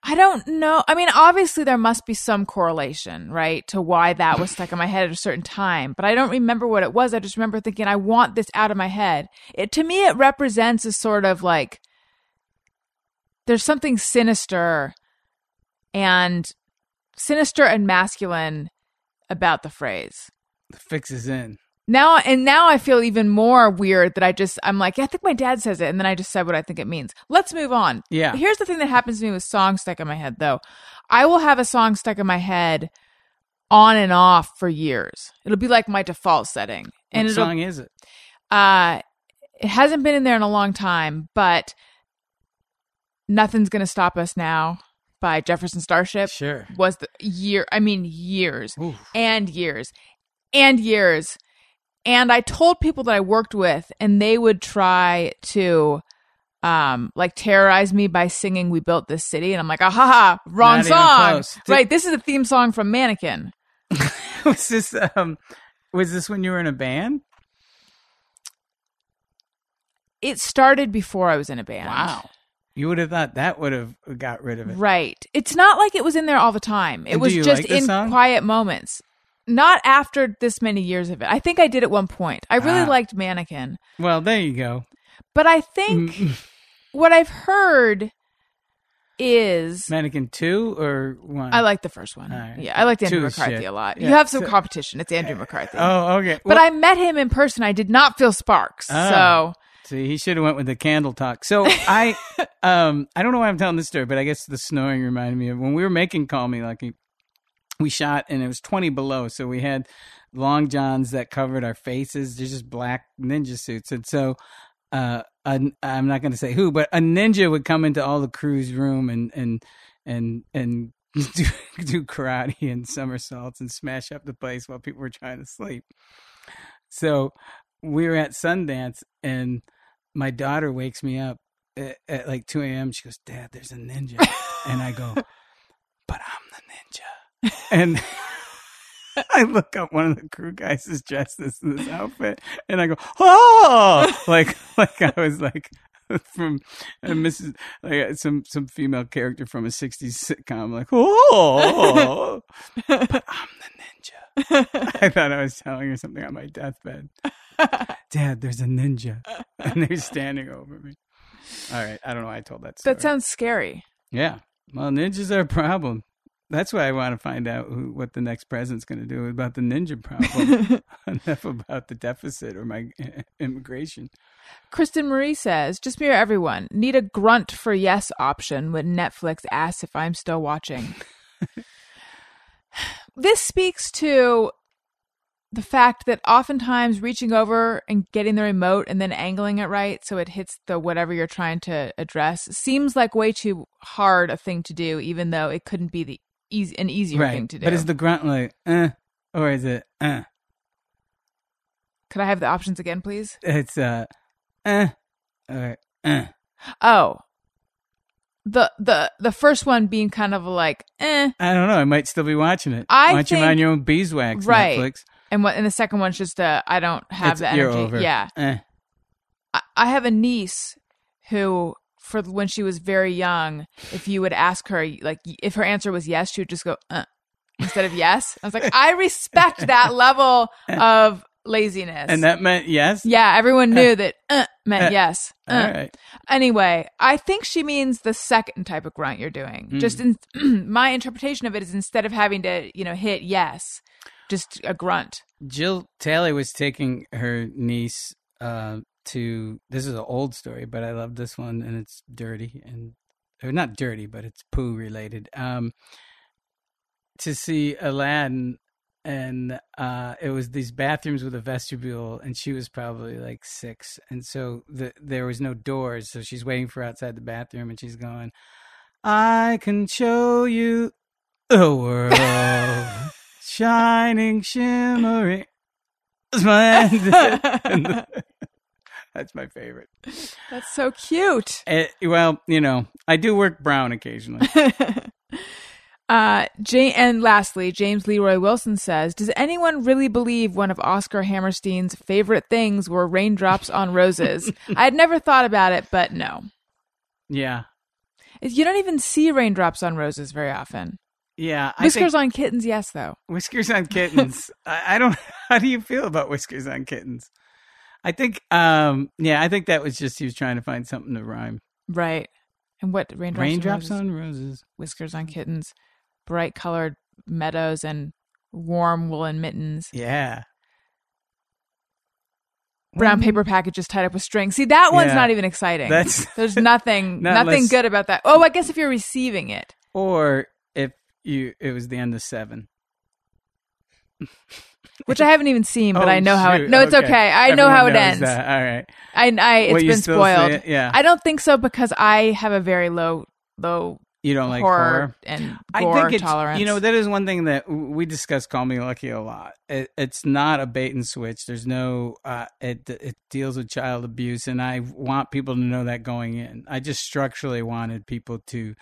Speaker 1: I don't know. I mean, obviously there must be some correlation, right, to why that was stuck in my head at a certain time, but I don't remember what it was. I just remember thinking I want this out of my head. It to me it represents a sort of like there's something sinister and sinister and masculine about the phrase.
Speaker 2: The fix is in.
Speaker 1: Now and now I feel even more weird that I just I'm like, yeah, I think my dad says it and then I just said what I think it means. Let's move on.
Speaker 2: Yeah.
Speaker 1: Here's the thing that happens to me with songs stuck in my head though. I will have a song stuck in my head on and off for years. It'll be like my default setting. And
Speaker 2: what song is it?
Speaker 1: uh it hasn't been in there in a long time, but Nothing's Gonna Stop Us Now by Jefferson Starship
Speaker 2: Sure.
Speaker 1: was the year I mean years
Speaker 2: Oof.
Speaker 1: and years and years. And I told people that I worked with, and they would try to um like terrorize me by singing we built this city and i'm like ah ha ha wrong song.
Speaker 2: Did-
Speaker 1: right this is a theme song from mannequin [laughs]
Speaker 2: was this um was this when you were in a band?
Speaker 1: it started before i was in a band
Speaker 2: Wow. You would have thought that would have got rid of it.
Speaker 1: right it's not like it was in there all the time it
Speaker 2: And
Speaker 1: was just
Speaker 2: like
Speaker 1: in
Speaker 2: song?
Speaker 1: quiet moments not after this many years of it i think i did at one point i really
Speaker 2: Ah.
Speaker 1: liked mannequin
Speaker 2: Well, there you go.
Speaker 1: but i think
Speaker 2: Mm, [laughs]
Speaker 1: what I've heard is
Speaker 2: Mannequin two or one?
Speaker 1: I like the first one.
Speaker 2: Right.
Speaker 1: Yeah, I liked Andrew McCarthy
Speaker 2: shit.
Speaker 1: a lot.
Speaker 2: Yeah,
Speaker 1: You have some
Speaker 2: so-
Speaker 1: competition. It's Andrew McCarthy.
Speaker 2: Oh, okay.
Speaker 1: but
Speaker 2: Well,
Speaker 1: I met him in person. I did not feel sparks.
Speaker 2: Oh.
Speaker 1: So
Speaker 2: See, he should have went with the candle talk. So I, [laughs] um, I don't know why I'm telling this story, but I guess the snoring reminded me of when we were making Call Me Lucky. We shot and it was 20 below, so we had long johns that covered our faces. They're just black ninja suits, and so uh, a, I'm not going to say who, but a ninja would come into all the crew's room and and and and [laughs] do, do karate and somersaults and smash up the place while people were trying to sleep. So we were at Sundance, and my daughter wakes me up at, at like 2 a.m. She goes, Dad, there's a ninja. and I go, [laughs] But I'm. And [laughs] I look up, one of the crew guys is dressed as this outfit, and I go, Oh! Like, [laughs] like I was like, [laughs] from uh, Mrs. like some some female character from a '60s sitcom, like oh, but I'm the ninja. I thought I was telling her something on my deathbed. Dad, there's a ninja, and they're standing over me. All right, I don't know why I told that story.
Speaker 1: that sounds scary.
Speaker 2: yeah. Well, ninjas are a problem. That's why I want to find out who, what the next president's going to do about the ninja problem. [laughs] Enough about the deficit or my [laughs] immigration.
Speaker 1: Kristen Marie says, just mirror everyone. Need a grunt for yes option when Netflix asks if I'm still watching. [laughs] this speaks to the fact that oftentimes reaching over and getting the remote and then angling it right so it hits the whatever you're trying to address seems like way too hard a thing to do, even though it couldn't be the easy an easier thing to do.
Speaker 2: But is the grunt like, uh, or is it, uh?
Speaker 1: Could I have the options again, please?
Speaker 2: It's, uh, uh, or, uh.
Speaker 1: Oh. The the the first one being kind of like, eh,
Speaker 2: I don't know. I might still be watching it.
Speaker 1: I
Speaker 2: Why don't you mind your own beeswax,
Speaker 1: Right.
Speaker 2: Netflix?
Speaker 1: and what and the second one's just uh I don't have
Speaker 2: It's-
Speaker 1: the energy.
Speaker 2: over.
Speaker 1: Yeah.
Speaker 2: Eh.
Speaker 1: I, I have a niece who for when she was very young, if you would ask her like if her answer was yes, she would just go uh, instead of yes. I was like, I respect that level of laziness.
Speaker 2: And that meant yes?
Speaker 1: yeah, everyone knew that uh, meant
Speaker 2: Uh,
Speaker 1: yes. Uh.
Speaker 2: All right.
Speaker 1: Anyway, I think she means the second type of grunt you're doing.
Speaker 2: Hmm.
Speaker 1: Just in [clears throat] my interpretation of it is instead of having to, you know, hit yes, just a grunt.
Speaker 2: Jill Talley was taking her niece uh, to. This is an old story, but I love this one, and it's dirty and or not dirty, but it's poo related. Um, to see Aladdin, and uh, it was these bathrooms with a vestibule, and she was probably like six, and so the, there was no doors, so she's waiting for outside the bathroom, and she's going, "I can show you a world." [laughs] shining, shimmering, [laughs] That's my favorite.
Speaker 1: That's so cute.
Speaker 2: Eh, well, you know, I do work brown occasionally. [laughs]
Speaker 1: Uh, Jane, and lastly, James Leroy Wilson says, "Does anyone really believe one of Oscar Hammerstein's favorite things were raindrops on roses?" [laughs] I had never thought about it, but no,
Speaker 2: Yeah,
Speaker 1: you don't even see raindrops on roses very often.
Speaker 2: yeah. I
Speaker 1: Whiskers
Speaker 2: think
Speaker 1: on kittens, yes, though.
Speaker 2: whiskers on kittens. [laughs] I, I don't. How do you feel about whiskers on kittens? I think, um, yeah, I think that was just he was trying to find something to rhyme.
Speaker 1: Right. And what raindrops,
Speaker 2: Raindrops
Speaker 1: on, roses,
Speaker 2: on roses.
Speaker 1: whiskers on kittens, bright colored meadows, and warm woolen mittens.
Speaker 2: Yeah.
Speaker 1: Brown paper packages tied up with string. See, that one's
Speaker 2: Yeah.
Speaker 1: not even exciting.
Speaker 2: That's [laughs]
Speaker 1: There's nothing, [laughs]
Speaker 2: Not
Speaker 1: nothing
Speaker 2: unless-
Speaker 1: good about that. Oh, I guess if you're receiving it.
Speaker 2: or if you it was the end of seven. [laughs]
Speaker 1: which I haven't even seen, but
Speaker 2: Oh,
Speaker 1: I know how it. No, it's okay. I know how it ends.
Speaker 2: that. All right.
Speaker 1: I, I, it's
Speaker 2: Will
Speaker 1: been spoiled.
Speaker 2: it? Yeah.
Speaker 1: I don't think so because I have a very low, low
Speaker 2: You don't like
Speaker 1: horror,
Speaker 2: horror?
Speaker 1: and
Speaker 2: I think it's
Speaker 1: tolerance.
Speaker 2: you know that is one thing that we discuss. Call me lucky a lot. It, it's not a bait and switch. There's no. Uh, it it deals with child abuse, and I want people to know that going in. I just structurally wanted people to.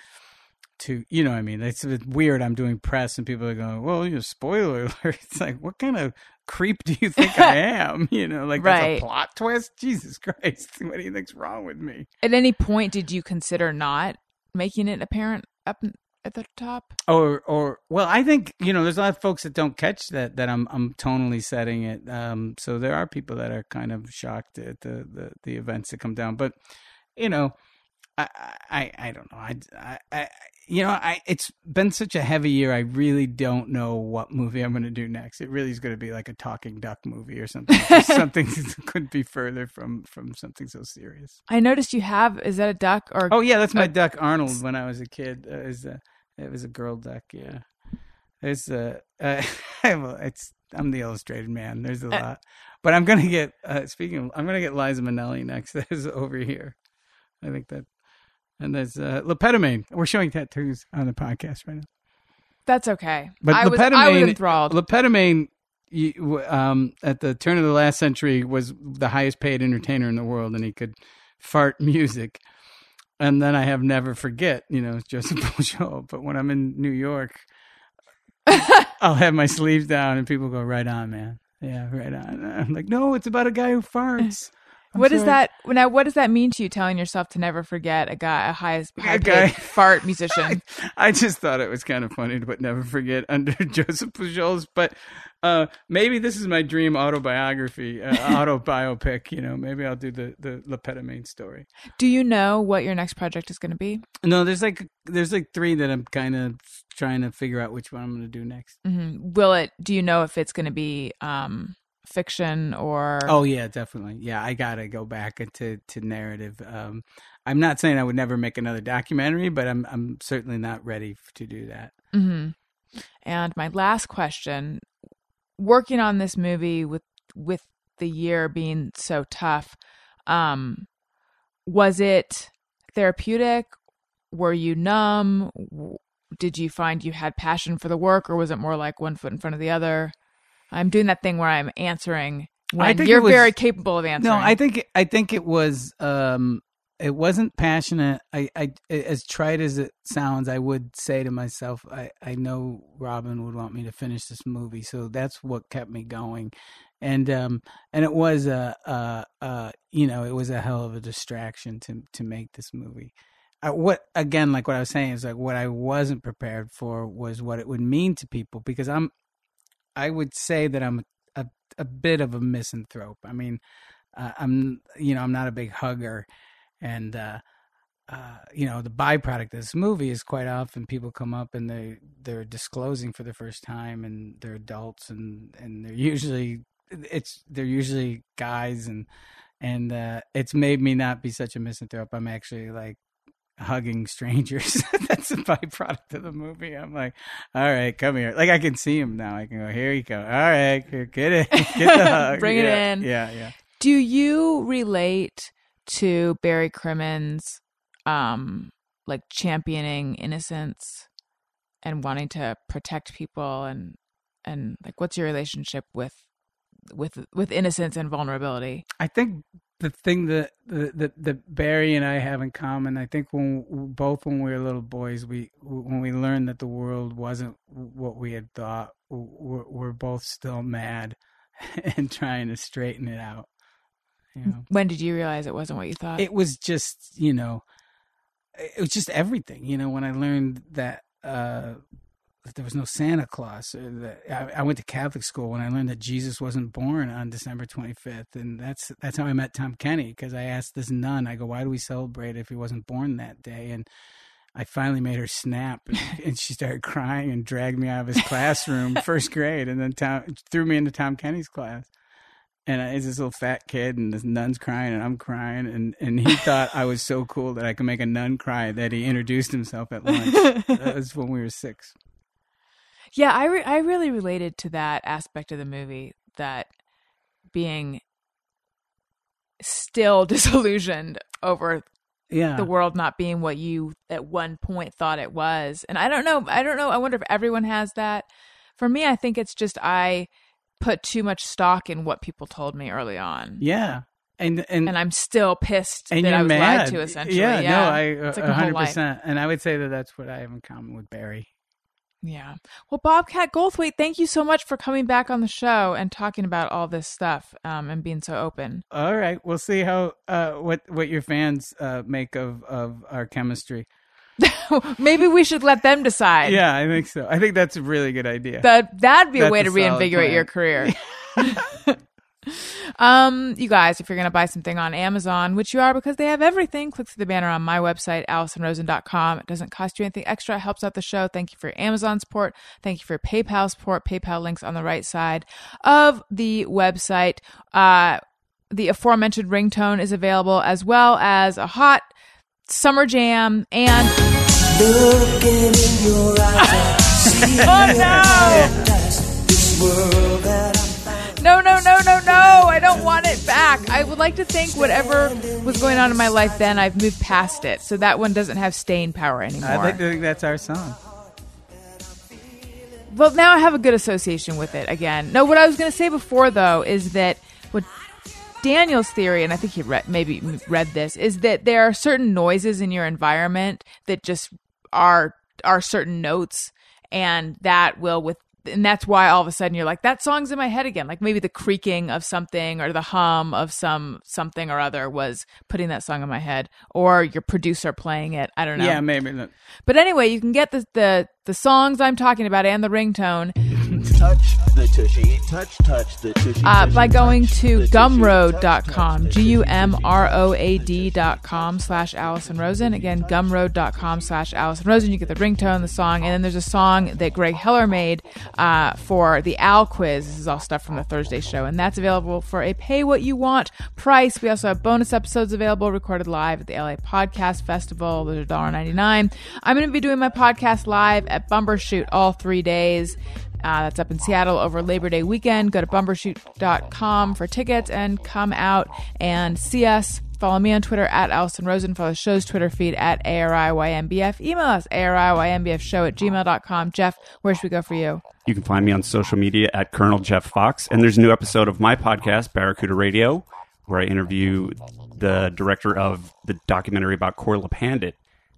Speaker 2: To you know, what I mean, it's, weird. I'm doing press, and people are going, "Well, you know, spoiler alert." [laughs] It's like, what kind of creep do you think I [laughs] am? [laughs] You know, like that's a plot twist. Jesus Christ, what do you think's wrong with me?
Speaker 1: At any point, did you consider not making it apparent up at the top?
Speaker 2: or or well i think you know there's a lot of folks that don't catch that that i'm i'm tonally setting it um so there are people that are kind of shocked at the the, the events that come down but you know I, I, I don't know. I, I, I, you know, I. It's been such a heavy year. I really don't know what movie I'm going to do next. It really is going to be like a talking duck movie or something. [laughs] Something [laughs] could be further from from something so serious.
Speaker 1: I noticed you have. Is that a duck or?
Speaker 2: Oh yeah, that's my
Speaker 1: Uh,
Speaker 2: duck Arnold. When I was a kid, uh, it was a it was a girl duck. Yeah, there's a uh, [laughs] well, it's I'm the illustrated man. There's a
Speaker 1: Uh,
Speaker 2: lot, but I'm gonna get. Uh, speaking of, I'm gonna get Liza Minnelli next. There's over here. I think that, and there's uh, Le Pétomane. We're showing tattoos on the podcast right now.
Speaker 1: That's okay.
Speaker 2: But
Speaker 1: I was, I was enthralled.
Speaker 2: Le Pétomane, um, at the turn of the last century, was the highest paid entertainer in the world, and he could fart music. And then I have never forget, you know, Joseph [laughs] Pujol. But when I'm in New York, [laughs] I'll have my sleeves down, and people go, "Right on, man." Yeah, right on. I'm like, no, it's about a guy who farts. [laughs] I'm
Speaker 1: what does that now? What does that mean to you? Telling yourself to never forget a guy, a highest high paid [laughs] fart musician. [laughs]
Speaker 2: I just thought it was kind of funny to put never forget under [laughs] Joseph Pujols, but uh, maybe this is my dream autobiography, uh, autobiopic. You know, maybe I'll do the the Le Pétomane story.
Speaker 1: Do you know what your next project is going to be?
Speaker 2: No, there's like there's like three that I'm kind of trying to figure out which one I'm going to do next.
Speaker 1: hmm Will it? Do you know if it's going to be um, fiction or?
Speaker 2: Oh yeah, definitely. Yeah, I gotta go back into to narrative. Um, I'm not saying I would never make another documentary, but I'm I'm certainly not ready to do that.
Speaker 1: mm-hmm. And my last question: Working on this movie with with the year being so tough, um, was it therapeutic? Were you numb? Did you find you had passion for the work, or was it more like one foot in front of the other? I'm doing that thing where I'm answering when
Speaker 2: think
Speaker 1: you're
Speaker 2: was-
Speaker 1: very capable of answering.
Speaker 2: No, I think I think it was um it wasn't passionate. I, I as trite as it sounds, I would say to myself, I, I know Robin would want me to finish this movie, so that's what kept me going. And um and it was a uh uh you know, it was a hell of a distraction to to make this movie. I, what again, like what I was saying is like what I wasn't prepared for was what it would mean to people because I'm I would say that I'm a, a bit of a misanthrope. I mean, uh, I'm you know I'm not a big hugger, and uh, uh, you know the byproduct of this movie is quite often people come up and they they're disclosing for the first time and they're adults and and they're usually it's they're usually guys and and uh, it's made me not be such a misanthrope. I'm actually like hugging strangers. [laughs] That's a byproduct of the movie. I'm like, all right, come here. Like I can see him now. I can go, here you go. All right, here, get it, [laughs] get the [laughs] hug.
Speaker 1: Bring it in.
Speaker 2: Yeah, yeah.
Speaker 1: Do you relate to Barry Crimmins, um, like championing innocence and wanting to protect people and and like what's your relationship with with with innocence and vulnerability?
Speaker 2: I think the thing that that that Barry and I have in common, I think when both when we were little boys, we when we learned that the world wasn't what we had thought, we're, we're both still mad [laughs] and trying to straighten it out. You know,
Speaker 1: When did you realize it wasn't what you thought?
Speaker 2: it was just you know, it was just everything. You know, when I learned that. uh that there was no Santa Claus. Uh, or that- I, I went to Catholic school when I learned that Jesus wasn't born on December 25th, and that's that's how I met Tom Kenny. Because I asked this nun, I go, "Why do we celebrate if he wasn't born that day?" And I finally made her snap, and, [laughs] and she started crying and dragged me out of his classroom, [laughs] first grade, and then Tom, threw me into Tom Kenny's class. And I was this little fat kid, and this nun's crying, and I'm crying, and, and he thought I was so cool that I could make a nun cry that he introduced himself at lunch. that [laughs] was when we were six.
Speaker 1: Yeah, I re- I really related to that aspect of the movie that being still [laughs] disillusioned over
Speaker 2: Yeah.
Speaker 1: the world not being what you at one point thought it was. And I don't know, I don't know, I wonder if everyone has that. For me, I think it's just I put too much stock in what people told me early on.
Speaker 2: yeah. And and
Speaker 1: And I'm still pissed
Speaker 2: and
Speaker 1: that
Speaker 2: you're
Speaker 1: I was
Speaker 2: mad.
Speaker 1: lied to essentially.
Speaker 2: Yeah,
Speaker 1: Yeah,
Speaker 2: no, I
Speaker 1: It's like
Speaker 2: a
Speaker 1: a whole
Speaker 2: hundred
Speaker 1: life.
Speaker 2: percent. And I would say that that's what I have in common with Barry.
Speaker 1: Yeah. Well, Bobcat Goldthwait, thank you so much for coming back on the show and talking about all this stuff um, and being so open.
Speaker 2: All right, we'll see how uh, what what your fans uh, make of of our chemistry. [laughs]
Speaker 1: Maybe we should let them decide.
Speaker 2: Yeah, I think so. I think that's a really good idea.
Speaker 1: That that'd be a way to reinvigorate
Speaker 2: plan.
Speaker 1: your career. [laughs] [laughs] Um, you guys, if you're going to buy something on Amazon, which you are because they have everything, click through the banner on my website, AllisonRosen.com. It doesn't cost you anything extra. It helps out the show. Thank you for your Amazon support. Thank you for your PayPal support. PayPal links on the right side of the website. Uh, the aforementioned ringtone is available as well as a hot summer jam and
Speaker 5: Looking in your eyes, [laughs]
Speaker 1: oh no no no no no no. I don't want it back. I would like to think whatever was going on in my life then. I've moved past it. So that one doesn't have staying power anymore
Speaker 2: I like to think that's our song.
Speaker 1: well now i have a good association with it again. No what i was going to say before though is that what daniel's theory and i think he read, maybe read this is that there are certain noises in your environment that just are are certain notes and that will with and that's why all of a sudden you're like that song's in my head again like maybe the creaking of something or the hum of some something or other was putting that song in my head or your producer playing it i don't know
Speaker 2: Yeah, maybe. not.
Speaker 1: but anyway, you can get the the the songs I'm talking about and the ringtone
Speaker 6: touch the tushy, touch, touch the tushy.
Speaker 1: uh, by going to gumroad.com, G U M R O A
Speaker 6: touch,
Speaker 1: D dot com slash Allison Rosen. Again, gumroad.com slash Allison Rosen. You get the ringtone, the song, and then there's a song that Greg Heller made uh, for the Al quiz. This is all stuff from the Thursday show, and that's available for a pay what you want price. We also have bonus episodes available recorded live at the LA Podcast Festival. Those are $1.99. I'm going to be doing my podcast live at Bumbershoot all three days. Uh, that's up in Seattle over Labor Day weekend. Go to bumbershoot.com for tickets and come out and see us. Follow me on Twitter at Allison Rosen. Follow the show's Twitter feed at ARIYNBF. Email us, ARIYNBFshow at gmail.com. Jeff, where should we go for you?
Speaker 3: You can find me on social media at Colonel Jeff Fox. And there's a new episode of my podcast, Barracuda Radio, where I interview the director of the documentary about Korla Pandit,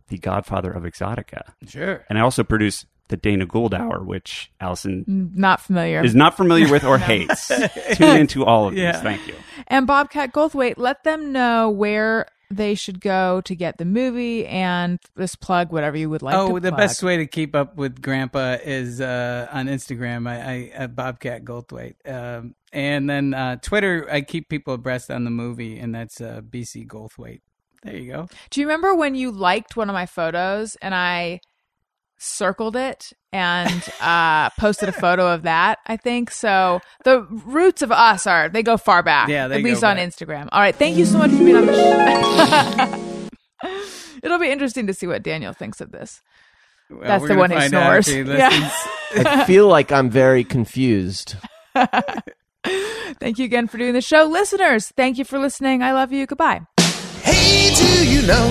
Speaker 3: the godfather of Exotica.
Speaker 2: Sure.
Speaker 3: And I also produce the Dana Gould Hour, which Allison
Speaker 1: Not familiar.
Speaker 3: is not familiar with or [laughs] hates. [laughs] Tune into all of these. Thank you.
Speaker 1: And Bobcat Goldthwait, let them know where they should go to get the movie and just plug whatever you would like
Speaker 2: oh,
Speaker 1: to
Speaker 2: the
Speaker 1: plug.
Speaker 2: best way to keep up with Grandpa is uh, on Instagram. I, I at Bobcat Goldthwait, um, and then uh, Twitter. I keep people abreast on the movie, and that's uh, BC Goldthwait. There you go.
Speaker 1: Do you remember when you liked one of my photos and I circled it and uh, posted a photo of that? I think so. The roots of us are they go far back.
Speaker 2: Yeah, they
Speaker 1: at least
Speaker 2: go
Speaker 1: on. Instagram. All right, thank you so much for being on the show. [laughs] It'll be interesting to see what Daniel thinks of this.
Speaker 2: Well,
Speaker 1: That's the one who
Speaker 2: find out if
Speaker 1: snores. Yeah.
Speaker 6: I feel like I'm very confused. [laughs]
Speaker 1: Thank you again for doing the show, listeners. Thank you for listening. I love you. Goodbye.
Speaker 4: Hey, do you know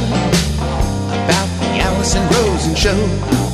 Speaker 4: about the Allison Rosen show?